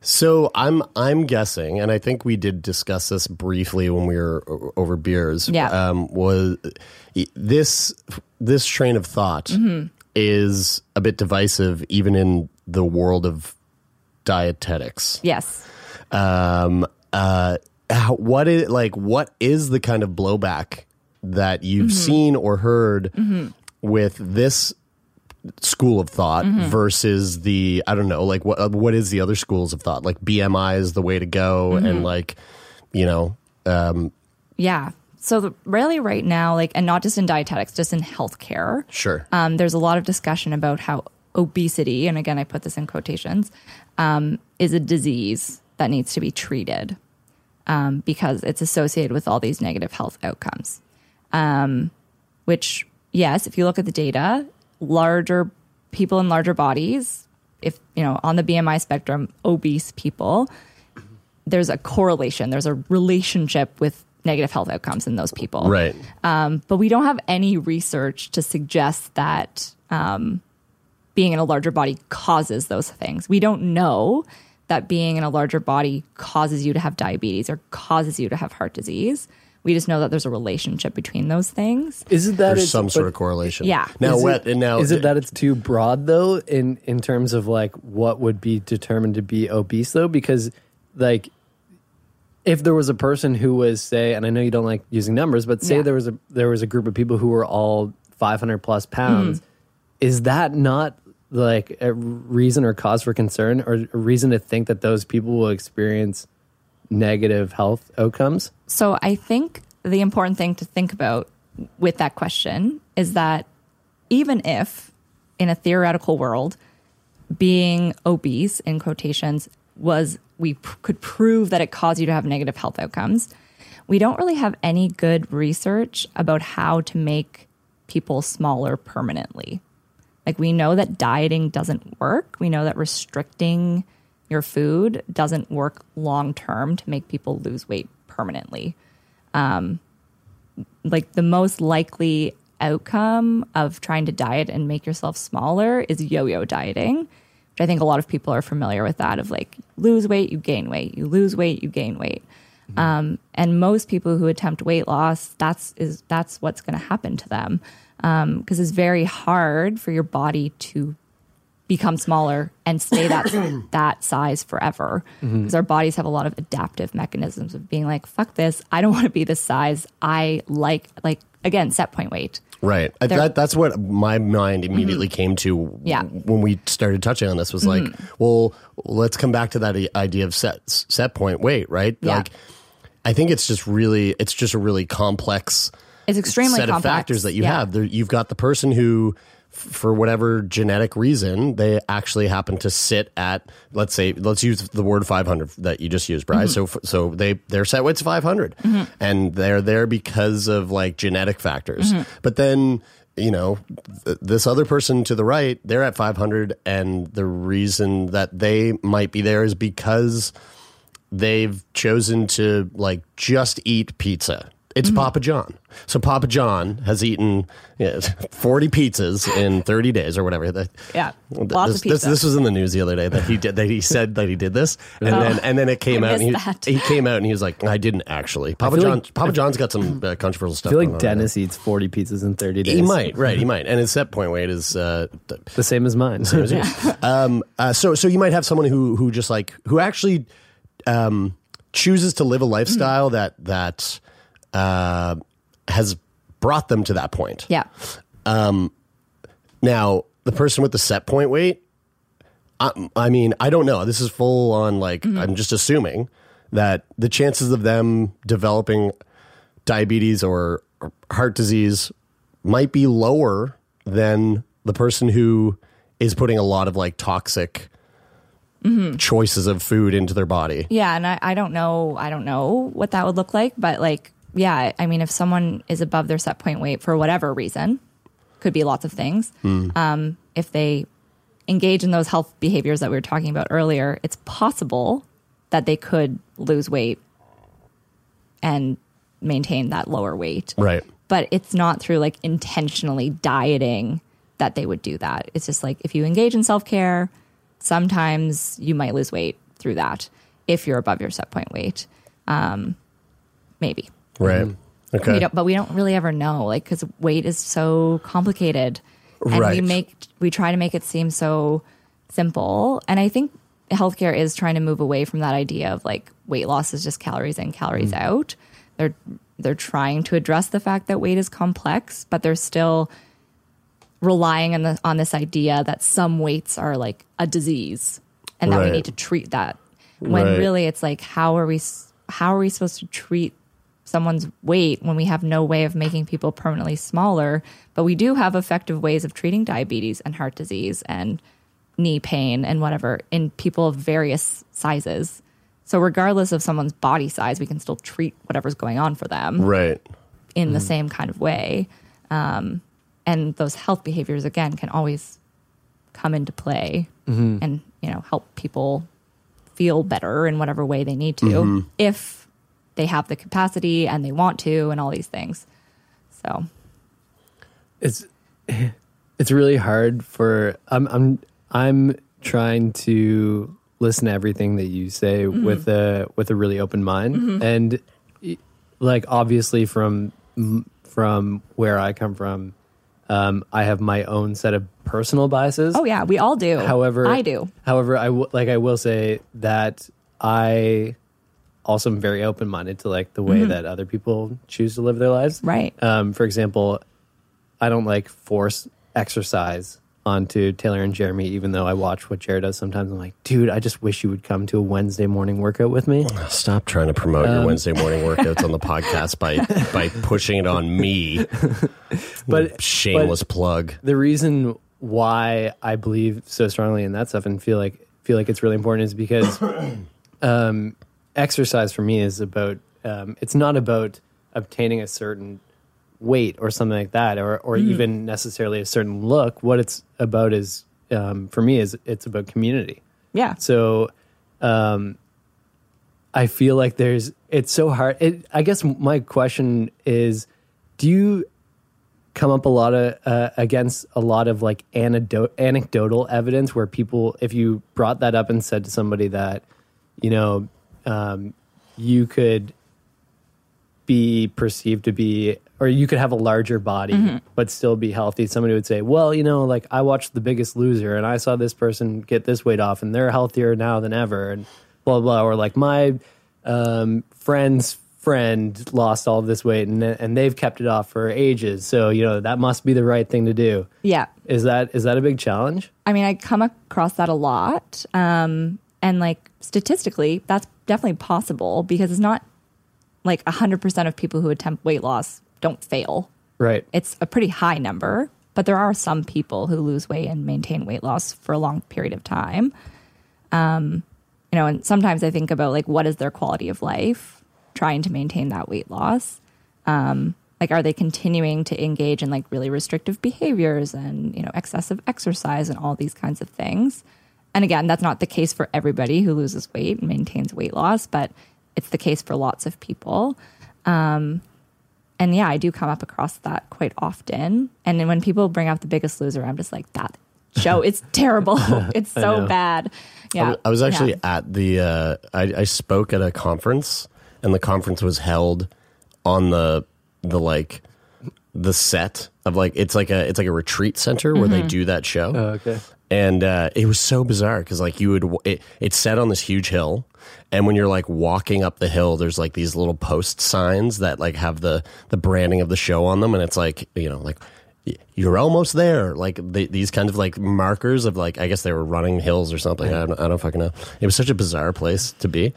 So I'm I'm guessing, and I think we did discuss this briefly when we were over beers. Yeah. Um, was this this train of thought Mm-hmm. is a bit divisive, even in the world of dietetics. Yes. Um, uh, how, what is like? What is the kind of blowback that you've Mm-hmm. seen or heard with this school of thought Mm-hmm. versus the I don't know like what uh, what is the other schools of thought like BMI is the way to go Mm-hmm. and like you know um, Yeah. So the, really, right now, like, and not just in dietetics, just in healthcare, sure um, there's a lot of discussion about how obesity, and again, I put this in quotations, um, is a disease that needs to be treated um, because it's associated with all these negative health outcomes. Um, which, yes, if you look at the data, larger people in larger bodies, if you know, on the BMI spectrum, obese people, there's a correlation, there's a relationship with negative health outcomes in those people right but we don't have any research to suggest that um, being in a larger body causes those things. We don't know that being in a larger body causes you to have diabetes or causes you to have heart disease. We just know that there's a relationship between those things. Isn't that there's some sort but of correlation Yeah. now is what it, and now is it that it's too broad though in in terms of like what would be determined to be obese though? Because like if there was a person who was say, and I know you don't like using numbers, but say Yeah. there was a there was a group of people who were all 500 plus pounds, Mm-hmm. is that not like a reason or cause for concern or a reason to think that those people will experience negative health outcomes? So I think the important thing to think about with that question is that even if in a theoretical world being obese in quotations was we p- could prove that it caused you to have negative health outcomes we don't really have any good research about how to make people smaller permanently like we know that dieting doesn't work. We know that restricting your food doesn't work long term to make people lose weight permanently. Like the most likely outcome of trying to diet and make yourself smaller is yo-yo dieting which i think a lot of people are familiar with that of like lose weight you gain weight you lose weight you gain weight. Um, and most people who attempt weight loss that's is that's what's going to happen to them Um, because it's very hard for your body to become smaller and stay that that size forever mm-hmm. because our bodies have a lot of adaptive mechanisms of being like fuck this i don't want to be this size i like like again set point weight Right. I- That, that's what my mind mm-hmm. immediately came to Mm-hmm. Yeah. when we started touching on this was like, mm-hmm. well, let's come back to that idea of set set point weight, right? Yeah. Like I think it's just really it's just a really complex it's extremely set complex of factors that you Yeah. have. There, you've got the person who for whatever genetic reason, they actually happen to sit at, let's say, let's use the word 500 that you just used, Bryce. Mm-hmm. So, f- so they, their set weight's 500 mm-hmm. and they're there because of like genetic factors. Mm-hmm. But then, you know, th- this other person to the right, they're at 500 and the reason that they might be there is because they've chosen to like just eat pizza. It's Papa John. So Papa John has eaten yeah, 40 pizzas in 30 days or whatever. That- Yeah, this, lots of pizza. this was in the news the other day that he did that he said that he did this and then and then it came out and he, that. he came out and he was like I didn't actually. Papa John like- Papa John's got some uh, controversial stuff. I feel like Dennis eats 40 pizzas in 30 days. He might, right? He might, and his set point weight is uh, th- The same as mine. um, uh, so so you might have someone who who just like who actually um, chooses to live a lifestyle that that uh, has brought them to that point. yeah um, Now the person with the set point weight, I, I mean, I don't know. This is full on like mm-hmm. I'm just assuming that the chances of them developing diabetes or, or heart disease might be lower than the person who is putting a lot of like toxic mm-hmm. choices of food into their body. Yeah, and I, I don't know I don't know what that would look like, but like yeah, I mean if someone is above their set point weight for whatever reason, could be lots of things. Um, if they engage in those health behaviors that we were talking about earlier, it's possible that they could lose weight and maintain that lower weight. Right. But it's not through like intentionally dieting that they would do that. It's just like if you engage in self care, sometimes you might lose weight through that if you're above your set point weight. Um, maybe. Right. Okay. We don't, but we don't really ever know, like, because weight is so complicated, and we make we try to make it seem so simple. And I think healthcare is trying to move away from that idea of like weight loss is just calories in, calories Mm. out. They're they're trying to address the fact that weight is complex, but they're still relying on the on this idea that some weights are like a disease and that we need to treat that when Right. really it's like how are we how are we supposed to treat someone's weight when we have no way of making people permanently smaller but we do have effective ways of treating diabetes and heart disease and knee pain and whatever in people of various sizes so regardless of someone's body size we can still treat whatever's going on for them Right. in the mm-hmm. same kind of way. Um, and those health behaviors again can always come into play mm-hmm. and you know help people feel better in whatever way they need to mm-hmm. if they have the capacity and they want to and all these things. So it's it's really hard for I'm I'm I'm trying to listen to everything that you say with a with a really open mind and like obviously from from where I come from um, I have my own set of personal biases. oh yeah, we all do. However, I do. However, I w- like I will say that I also am very open minded to like the way that other people choose to live their lives. Right. Um, for example, I don't like force exercise onto Taylor and Jeremie, even though I watch what Jared does sometimes. I'm like, dude, I just wish you would come to a Wednesday morning workout with me. Stop trying to promote Um, your Wednesday morning workouts on the podcast by by pushing it on me. But Shameless plug. the reason why I believe so strongly in that stuff and feel like feel like it's really important is because um, exercise for me is about um, it's not about obtaining a certain weight or something like that or or even necessarily a certain look what it's about is um, for me is it's about community Yeah. so um, I feel like there's it's so hard. It, I guess my question is, do you come up a lot of uh, against a lot of like anecdote, anecdotal evidence where people, if you brought that up and said to somebody that, you know, um, you could be perceived to be or you could have a larger body but still be healthy somebody would say well you know like i watched the biggest loser and i saw this person get this weight off and they're healthier now than ever and blah blah or like my um, friend's friend lost all of this weight and and they've kept it off for ages so you know that must be the right thing to do Yeah. is that is that a big challenge I mean, I come across that a lot. Um, and like statistically, that's definitely possible because it's not like 100% of people who attempt weight loss don't fail. right It's a pretty high number, but there are some people who lose weight and maintain weight loss for a long period of time. Um, you know, and sometimes I think about like what is their quality of life trying to maintain that weight loss. Um, like are they continuing to engage in like really restrictive behaviors and you know excessive exercise and all these kinds of things and again that's not the case for everybody who loses weight and maintains weight loss but it's the case for lots of people um, and yeah i do come up across that quite often and then when people bring up the biggest loser i'm just like that show is terrible it's so know. bad yeah I was actually Yeah. at the. Uh, I, I spoke at a conference, and the conference was held on the the like the set of like it's like a it's like a retreat center where Mm-hmm. they do that show. Oh, okay and uh, it was so bizarre because like you would it, it's set on this huge hill. And when you're like walking up the hill there's like these little post signs that like have the the branding of the show on them. And it's like you know like you're almost there. Like the, these kinds of like markers of like i guess they were running hills or something. I, don't, I don't fucking know. It was such a bizarre place to be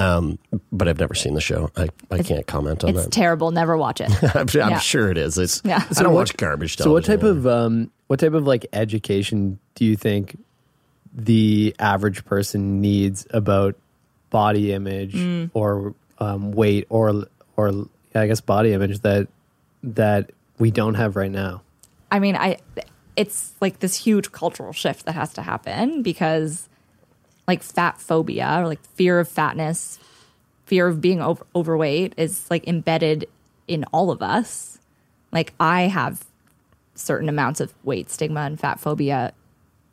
um, but i've never seen the show i, I can't comment on it's that It's terrible never watch it I'm, sure- I'm Yeah. sure it is it's Yeah. i don't watch garbage So what type television. of um what type of like education do you think the average person needs about body image Mm. or um, weight or or I guess body image that that we don't have right now? I mean, I it's like this huge cultural shift that has to happen because like fat phobia or like fear of fatness, fear of being over- overweight is like embedded in all of us. Like I have certain amounts of weight stigma and fat phobia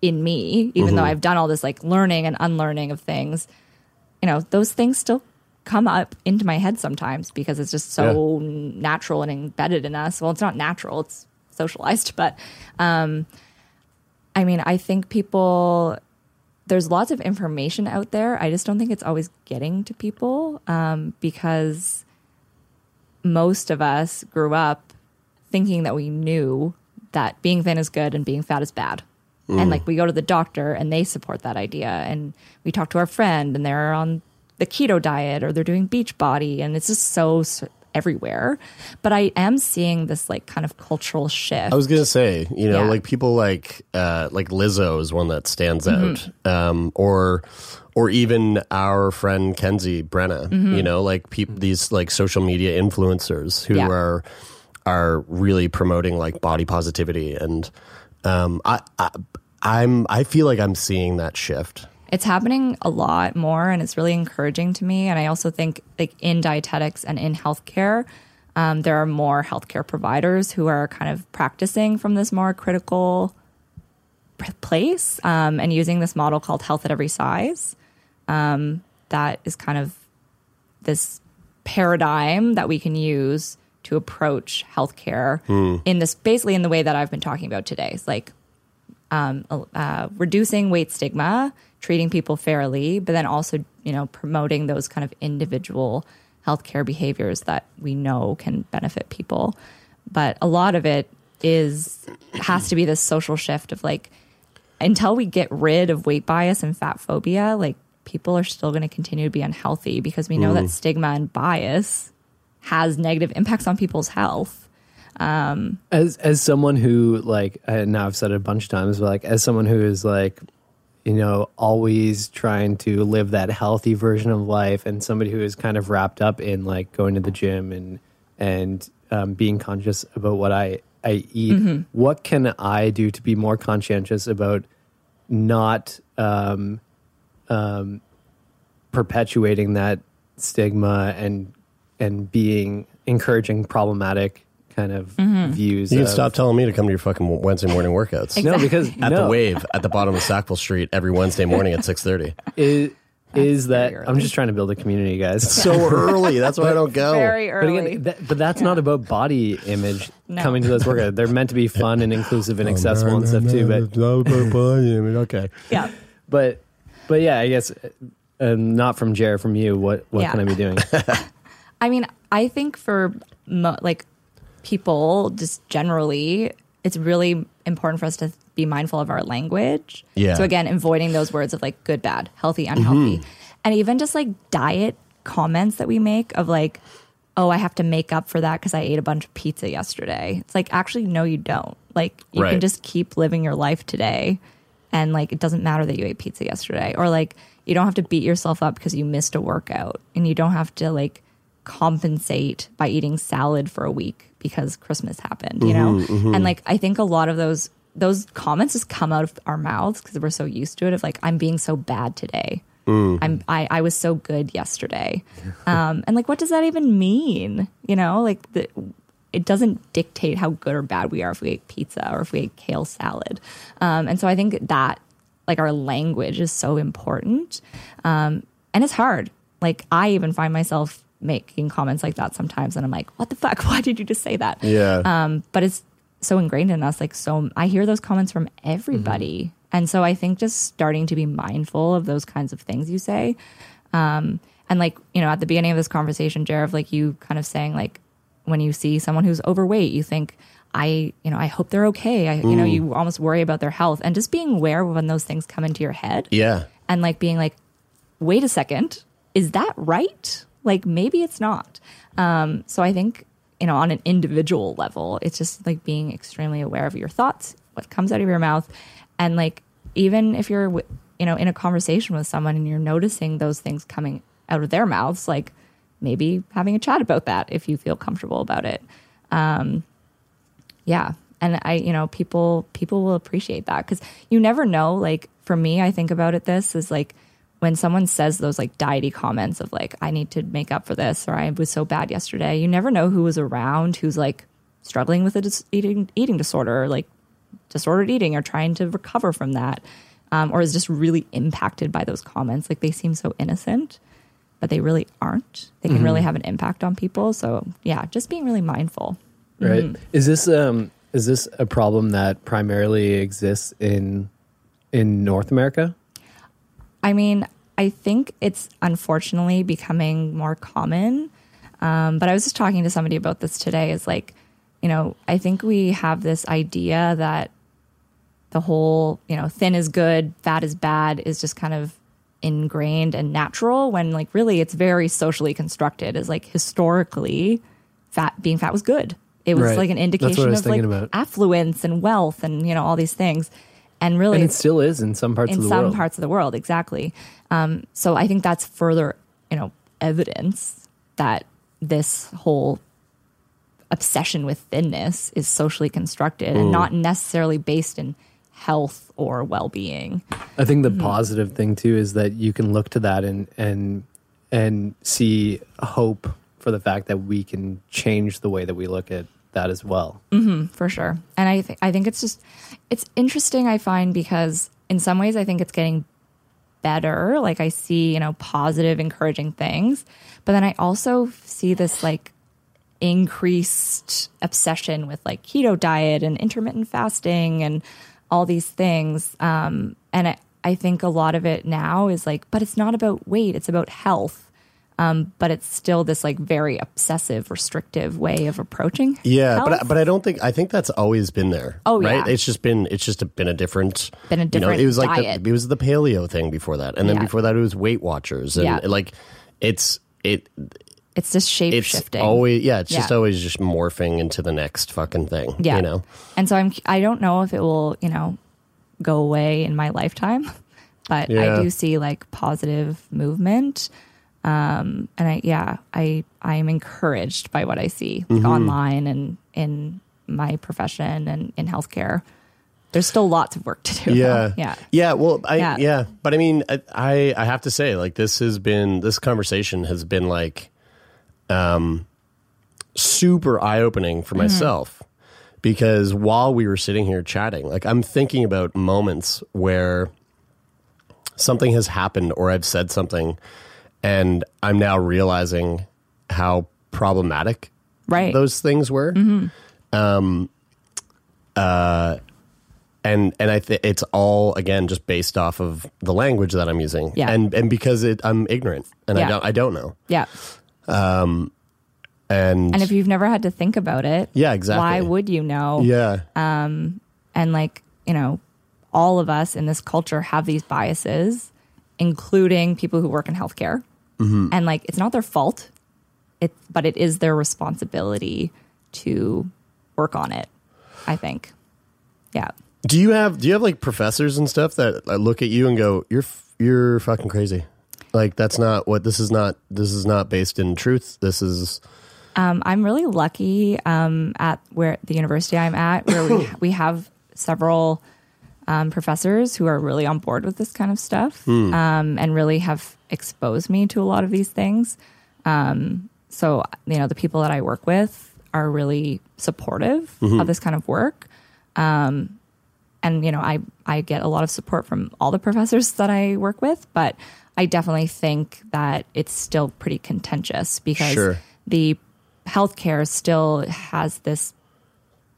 in me, even though I've done all this like learning and unlearning of things. You know, those things still come up into my head sometimes because it's just so natural and embedded in us. Well, it's not natural, it's socialized, but um I mean, I think people there's lots of information out there. I just don't think it's always getting to people um, because most of us grew up thinking that we knew that being thin is good and being fat is bad. And like we go to the doctor and they support that idea. And we talk to our friend and they're on the keto diet or they're doing beach body. And it's just so, so everywhere. But I am seeing this like kind of cultural shift. I was gonna say, you know, Yeah. like people like uh, like Lizzo is one that stands Mm-hmm. out, um, or or even our friend Kenzie Brenna. Mm-hmm. You know, like peop these like social media influencers who Yeah. are are really promoting like body positivity, and um, I, I I'm I feel like I'm seeing that shift. It's happening a lot more and it's really encouraging to me. And i also think like in dietetics and in healthcare um, there are more healthcare providers who are kind of practicing from this more critical place um, and using this model called health at every size. Um, that is kind of this paradigm that we can use to approach healthcare in this basically in the way that i've been talking about today. It's like uh, reducing weight stigma, treating people fairly, but then also, you know, promoting those kind of individual healthcare behaviors that we know can benefit people. But a lot of it is has to be this social shift of like until we get rid of weight bias and fat phobia, like people are still going to continue to be unhealthy because we know that mm. stigma and bias has negative impacts on people's health. Um, as as someone who like now I've said it a bunch of times, but like as someone who is like you know always trying to live that healthy version of life, and somebody who is kind of wrapped up in like going to the gym and and um, being conscious about what I I eat. What can I do to be more conscientious about not um, um, perpetuating that stigma and and being encouraging problematic kind of views. You can of- stop telling me to come to your fucking Wednesday morning workouts. No, because At no, the Wave at the bottom of Sackville Street every Wednesday morning at six thirty. is, is that very I'm just trying to build a community, guys. So early. That's why I don't go. Very But early. again, that, but that's not about body image No. coming to those workouts. They're meant to be fun and inclusive and accessible and stuff too. But about body image. okay. yeah. but but yeah, I guess uh, not from Jared, from you. What what Yeah. can I be doing? I mean, I think for mo- like people, just generally, it's really important for us to be mindful of our language. Yeah. So again, avoiding those words of like good, bad, healthy, unhealthy, Mm-hmm. and even just like diet comments that we make of like, oh, I have to make up for that because I ate a bunch of pizza yesterday. It's like actually, no, you don't. Like you Right. can just keep living your life today. And like, it doesn't matter that you ate pizza yesterday, or like, you don't have to beat yourself up because you missed a workout, and you don't have to like compensate by eating salad for a week because Christmas happened, you know? And like I think a lot of those those comments just come out of our mouths because we're so used to it of like I'm being so bad today. I'm I, I was so good yesterday. Um and like what does that even mean? You know, like the it doesn't dictate how good or bad we are if we ate pizza or if we ate kale salad. Um, and so I think that like our language is so important. Um, and it's hard. Like I even find myself making comments like that sometimes and I'm like, what the fuck? Why did you just say that? Yeah. Um, but it's so ingrained in us. Like, so I hear those comments from everybody. And so I think just starting to be mindful of those kinds of things you say. Um, and like, you know, at the beginning of this conversation, Jared, like you kind of saying, like, when you see someone who's overweight, you think, I, you know, I hope they're okay. I, you know, you almost worry about their health and just being aware when those things come into your head yeah. and like being like, wait a second, is that right? Like maybe it's not. Um, so I think you know on an individual level, it's just like being extremely aware of your thoughts, what comes out of your mouth, and like even if you're you know in a conversation with someone and you're noticing those things coming out of their mouths, like maybe having a chat about that if you feel comfortable about it. Um, yeah and i you know people people will appreciate that because you never know like for me i think about it this is like when someone says those like diety comments of like i need to make up for this or i was so bad yesterday you never know who was around who's like struggling with a dis- eating eating disorder or like disordered eating or trying to recover from that um, or is just really impacted by those comments like they seem so innocent but they really aren't they can really have an impact on people so yeah just being really mindful right? Mm-hmm. Is this um is this a problem that primarily exists in in North America? I mean, I think it's unfortunately becoming more common. Um, but I was just talking to somebody about this today. Is like you know, I think we have this idea that the whole, you know, thin is good, fat is bad is just kind of ingrained and natural when like really it's very socially constructed is like historically fat being fat was good. It was Right. like an That's what I indication of like about. affluence and wealth and you know all these things. And really and it still is in some parts in of the some world. parts of the world exactly um, so i think that's further you know evidence that this whole obsession with thinness is socially constructed and Mm. not necessarily based in health or well-being I think Mm-hmm. the positive thing too is that you can look to that and and and see hope for the fact that we can change the way that we look at that as well. hmm for sure. And i th- i think it's just it's interesting i find because in some ways i think it's getting better. Like i see you know positive encouraging things but then i also see this like increased obsession with like keto diet and intermittent fasting and all these things. Um and I, I think a lot of it now is like but it's not about weight it's about health um but it's still this like very obsessive restrictive way of approaching Yeah, but I, health. but I don't think I think that's always been there. Oh, right. yeah. It's just been it's just been a different Been a you know, different it was like diet. The, it was the paleo thing before that, and then Yeah. before that it was Weight Watchers, and Yeah. like it's it it's just shape it's shifting always yeah it's just always just morphing into the next fucking thing. Yeah. you know. And so I'm I don't know if it will, you know, go away in my lifetime, but Yeah. I do see like positive movement. Um and I yeah, I I'm encouraged by what I see like Mhm. online and in my profession and in healthcare. There's still lots of work to do. though. Yeah, Yeah. yeah. Well, I, yeah. Yeah. but I mean, I, I I have to say, like, this has been this conversation has been like, um, super eye opening for Mhm. myself because while we were sitting here chatting, like, I'm thinking about moments where something has happened or I've said something, and I'm now realizing how problematic Right. those things were. Mhm. Um, uh, and and I think it's all again just based off of the language that I'm using, Yeah. and and because it, I'm ignorant and I don't I don't know, Yeah. um, and And if you've never had to think about it, Yeah, exactly. Why would you know? Yeah. Um, and like you know, all of us in this culture have these biases, including people who work in healthcare, Mhm. and like it's not their fault, it but it is their responsibility to work on it. I think, yeah. do you have do you have like professors and stuff that look at you and go you're you're fucking crazy, like that's not what this is not this is not based in truth. This is Um, I'm really lucky um, at where the university I'm at, where we we have several um, professors who are really on board with this kind of stuff, Hmm. um, and really have exposed me to a lot of these things. Um, so you know, the people that I work with are really supportive Mhm. of this kind of work. Um, and you know, I I get a lot of support from all the professors that I work with, but I definitely think that it's still pretty contentious because Sure. the healthcare still has this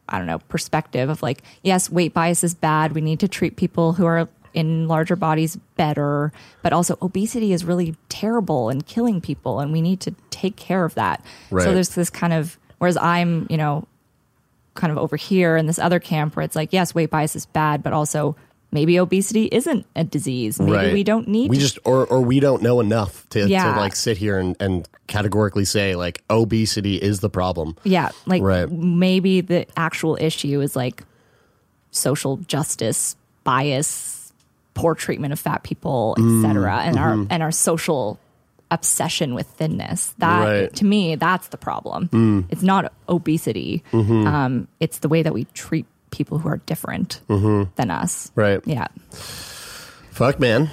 I don't know perspective of like yes weight bias is bad we need to treat people who are in larger bodies better but also obesity is really terrible and killing people and we need to take care of that Right. so there's this kind of whereas I'm you know kind of over here in this other camp where it's like yes weight bias is bad but also maybe obesity isn't a disease maybe right. we don't need we to just or or we don't know enough to, Yeah. to like sit here and, and categorically say like obesity is the problem. Yeah, like Right. maybe the actual issue is like social justice bias, poor treatment of fat people, Mm, etc., and our mhm. and our social obsession with thinness. That Right. to me, that's the problem. Mm. It's not obesity. Mhm. Um, it's the way that we treat people who are different Mhm. than us. Right. Yeah. Fuck, man.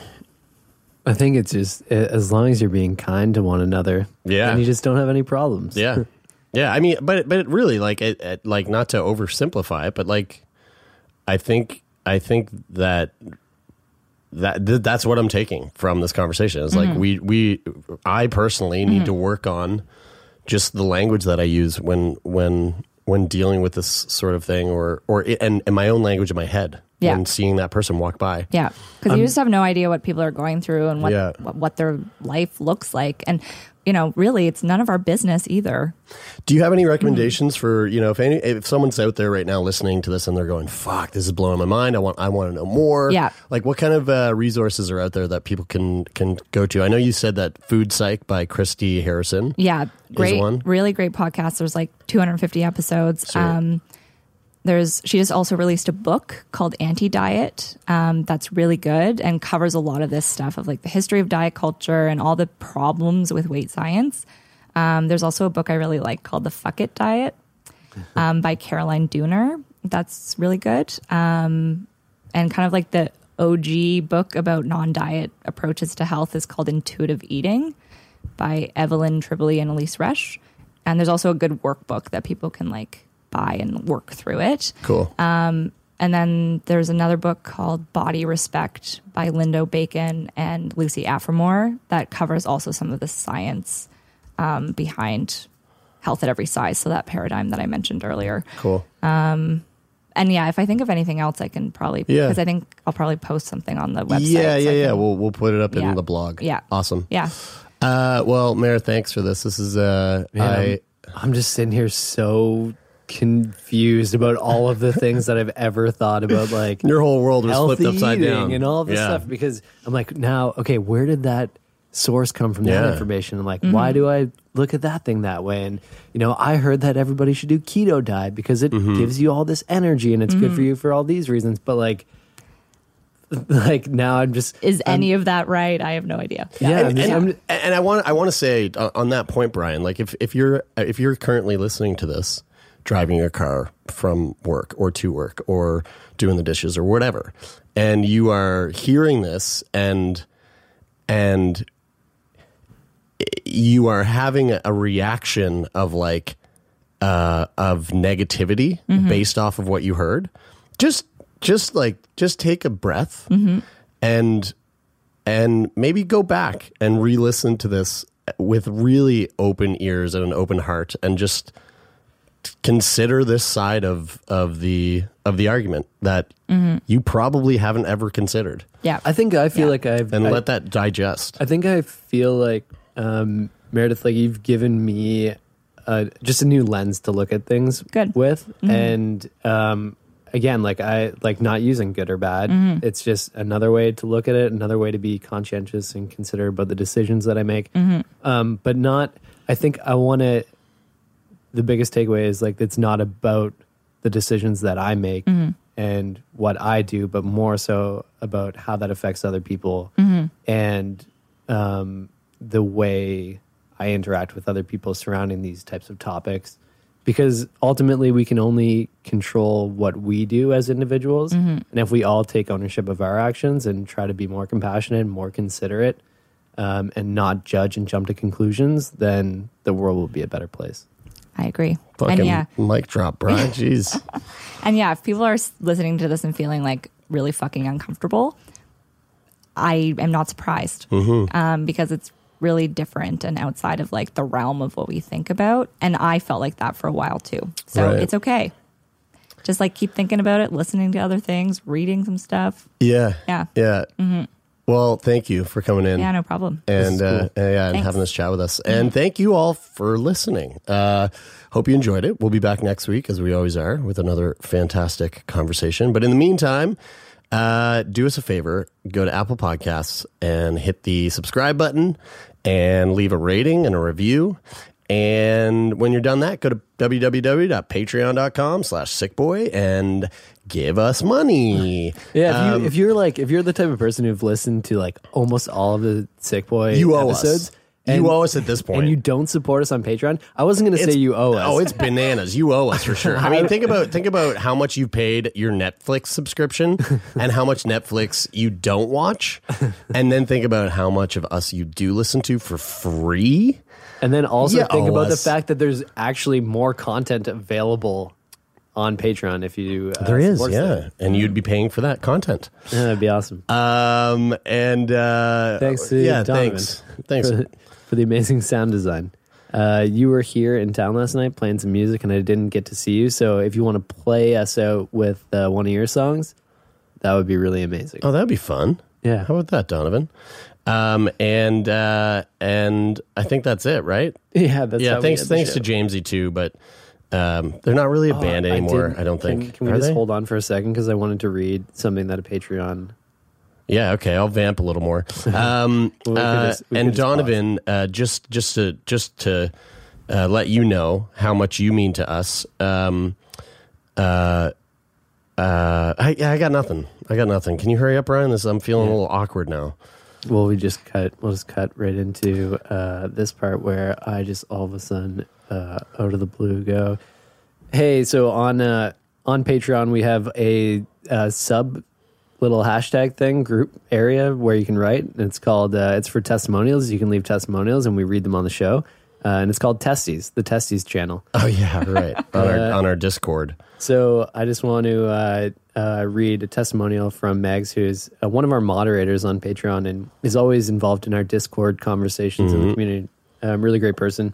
I think it's just as long as you're being kind to one another, Yeah. and you just don't have any problems. Yeah. Yeah, I mean, but but it really like it, it like not to oversimplify it, but like I think I think that that th- that's what I'm taking from this conversation. Is like Mhm. we we I personally need Mhm. to work on just the language that I use when when when dealing with this sort of thing or or and, and my own language in my head. Yeah. when seeing that person walk by. Yeah, because you just have no idea what people are going through and what, Yeah. what what their life looks like, and you know, really, it's none of our business either. Do you have any recommendations for you know if any if someone's out there right now listening to this and they're going fuck this is blowing my mind I want I want to know more Yeah. like what kind of uh, resources are out there that people can can go to I know you said that Food Psych by Christy Harrison Yeah, great, one. really great podcast. There's like 250 episodes. Sweet. Um, there's she just also released a book called Anti Diet. Um, that's really good and covers a lot of this stuff of like the history of diet culture and all the problems with weight science. Um, there's also a book I really like called The Fuck It Diet um, by Caroline Dooner. That's really good. Um, and kind of like the OG book about non diet approaches to health is called Intuitive Eating by Evelyn Tribole and Elyse Resch. And there's also a good workbook that people can like buy and work through it. cool And then there's another book called Body Respect by Lindo Bacon and Lucy Aphramor that covers also some of the science um, behind health at every size. So that paradigm that I mentioned earlier. cool And yeah, if I think of anything else, I can probably Yeah. because I think I'll probably post something on the website. yeah so yeah I yeah we'll we'll put it up Yeah. in the blog Yeah. awesome yeah. uh, well Mayor thanks for this this is uh Man, I I'm, I'm just sitting here so confused about all of the things that I've ever thought about, like your whole world was flipped upside down and all of this Yeah. stuff because I'm like, now, okay, where did that source come from? That Yeah. information, and like, why do I look at that thing that way? And you know, I heard that everybody should do keto diet because it Mm-hmm. gives you all this energy and it's good for you for all these reasons. But like, like now I'm just Is any of that right? I have no idea. yeah, I'm and, just- and, I'm- and I want I want to say uh, on that point, Brian. Like if if you're if you're currently listening to this, driving your car from work or to work or doing the dishes or whatever, and you are hearing this and and you are having a, reaction of like uh, of negativity based off of what you heard, just just like just take a breath and and maybe go back and re-listen to this with really open ears and an open heart and just consider this side of of the of the argument that you probably haven't ever considered Yeah. I think I feel Yeah. like I've and I- let that digest I think I feel like um, Meredith, like you've given me uh, just a new lens to look at things Good. with, and um, again, like I like not using good or bad. It's just another way to look at it, another way to be conscientious and consider about the decisions that I make. Um, but not. I think I want to. The biggest takeaway is like it's not about the decisions that I make and what I do, but more so about how that affects other people and um, the way I interact with other people surrounding these types of topics. Because ultimately, we can only control what we do as individuals. And if we all take ownership of our actions and try to be more compassionate, more considerate, um, and not judge and jump to conclusions, then the world will be a better place. I agree. fucking and yeah, mic drop brian jeez and yeah, if people are listening to this and feeling like really fucking uncomfortable, I am not surprised Mm-hmm. um, because it's really different and outside of like the realm of what we think about. And I felt like that for a while too. So Right. it's okay. Just like keep thinking about it, listening to other things, reading some stuff. yeah Yeah. yeah well thank you for coming in Yeah, no problem. and is uh, cool. yeah, and Thanks. having this chat with us. And thank you all for listening. Uh, hope you enjoyed it. We'll be back next week, as we always are, with another fantastic conversation. But in the meantime, uh, do us a favor: go to Apple Podcasts and hit the subscribe button, and leave a rating and a review. And when you're done that, go to www.patreon.com slash sickboy and give us money. Yeah, if, Um, you, if you're like if you're the type of person who've listened to like almost all of the Sick Boy You owe episodes, us. You owe us at this point. and you don't support us on Patreon, I wasn't going to say you owe us. Oh, it's bananas. You owe us for sure. I mean, think about think about how much you paid your Netflix subscription and how much Netflix you don't watch, and then think about how much of us you do listen to for free. and then also You think about the fact that there's actually more content available on Patreon if you uh, There is, yeah, it. and you'd be paying for that content. Yeah, that'd be awesome. Um, and uh, Thanks to yeah, Donovan thanks, thanks. for, for the amazing sound design. Uh, you were here in town last night playing some music, and I didn't get to see you. So if you want to play us out with uh, one of your songs, that would be really amazing. Oh, that'd be fun. Yeah. How about that, Donovan? Um, and uh, and I think that's it, right? Yeah, that's yeah. how we Thanks, end thanks to. Jamesy too, but um, they're not really a Oh, band anymore. did- I, don't think. Can, we Are just they? hold on for a second because I wanted to read something that a Patreon. Yeah, okay, I'll vamp a little more. Um, Well, we uh, just- and. Donovan, uh, just just to just to uh, let you know how much you mean to us. Um, uh, uh, I, I got nothing. I got nothing. Can you hurry up, Ryan? This I'm feeling a little awkward now. Well, we just cut. We'll just cut right into uh, this part where I just all of a sudden, uh, out of the blue, go, "Hey!" So on uh, on Patreon, we have a, uh sub little hashtag thing group area where you can write. It's called. Uh, it's for testimonials. You can leave testimonials, and we read them on the show. Uh, and it's called Testies, the Testies channel. Oh yeah, right on our Uh, on our Discord. So I just want to uh, uh, read a testimonial from Megs, who is uh, one of our moderators on Patreon and is always involved in our Discord conversations in the community. Um, really great person.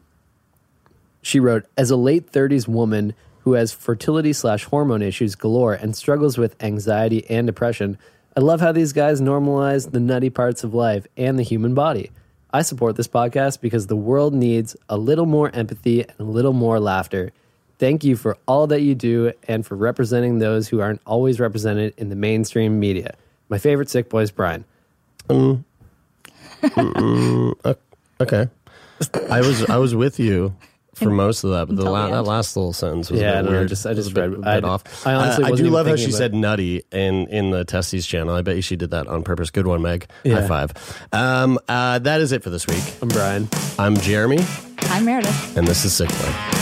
She wrote, as a late 30s woman who has fertility slash hormone issues galore and struggles with anxiety and depression, I love how these guys normalize the nutty parts of life and the human body. I support this podcast because the world needs a little more empathy and a little more laughter. Thank you for all that you do and for representing those who aren't always represented in the mainstream media. My favorite sick boy is Brian. Um, Okay, I was I was with you for most of that, but the la- that last little sentence was Yeah, a bit no, I weird. just- I It was just a bit, read- bit I- off. I honestly Uh, I do love how she about said "nutty" in in the Testies channel. I bet you she did that on purpose. Good one, Meg. High Yeah. five. Um, uh, that is it for this week. I'm Brian. I'm Jeremie, I'm Meredith. and this is Sick Boy.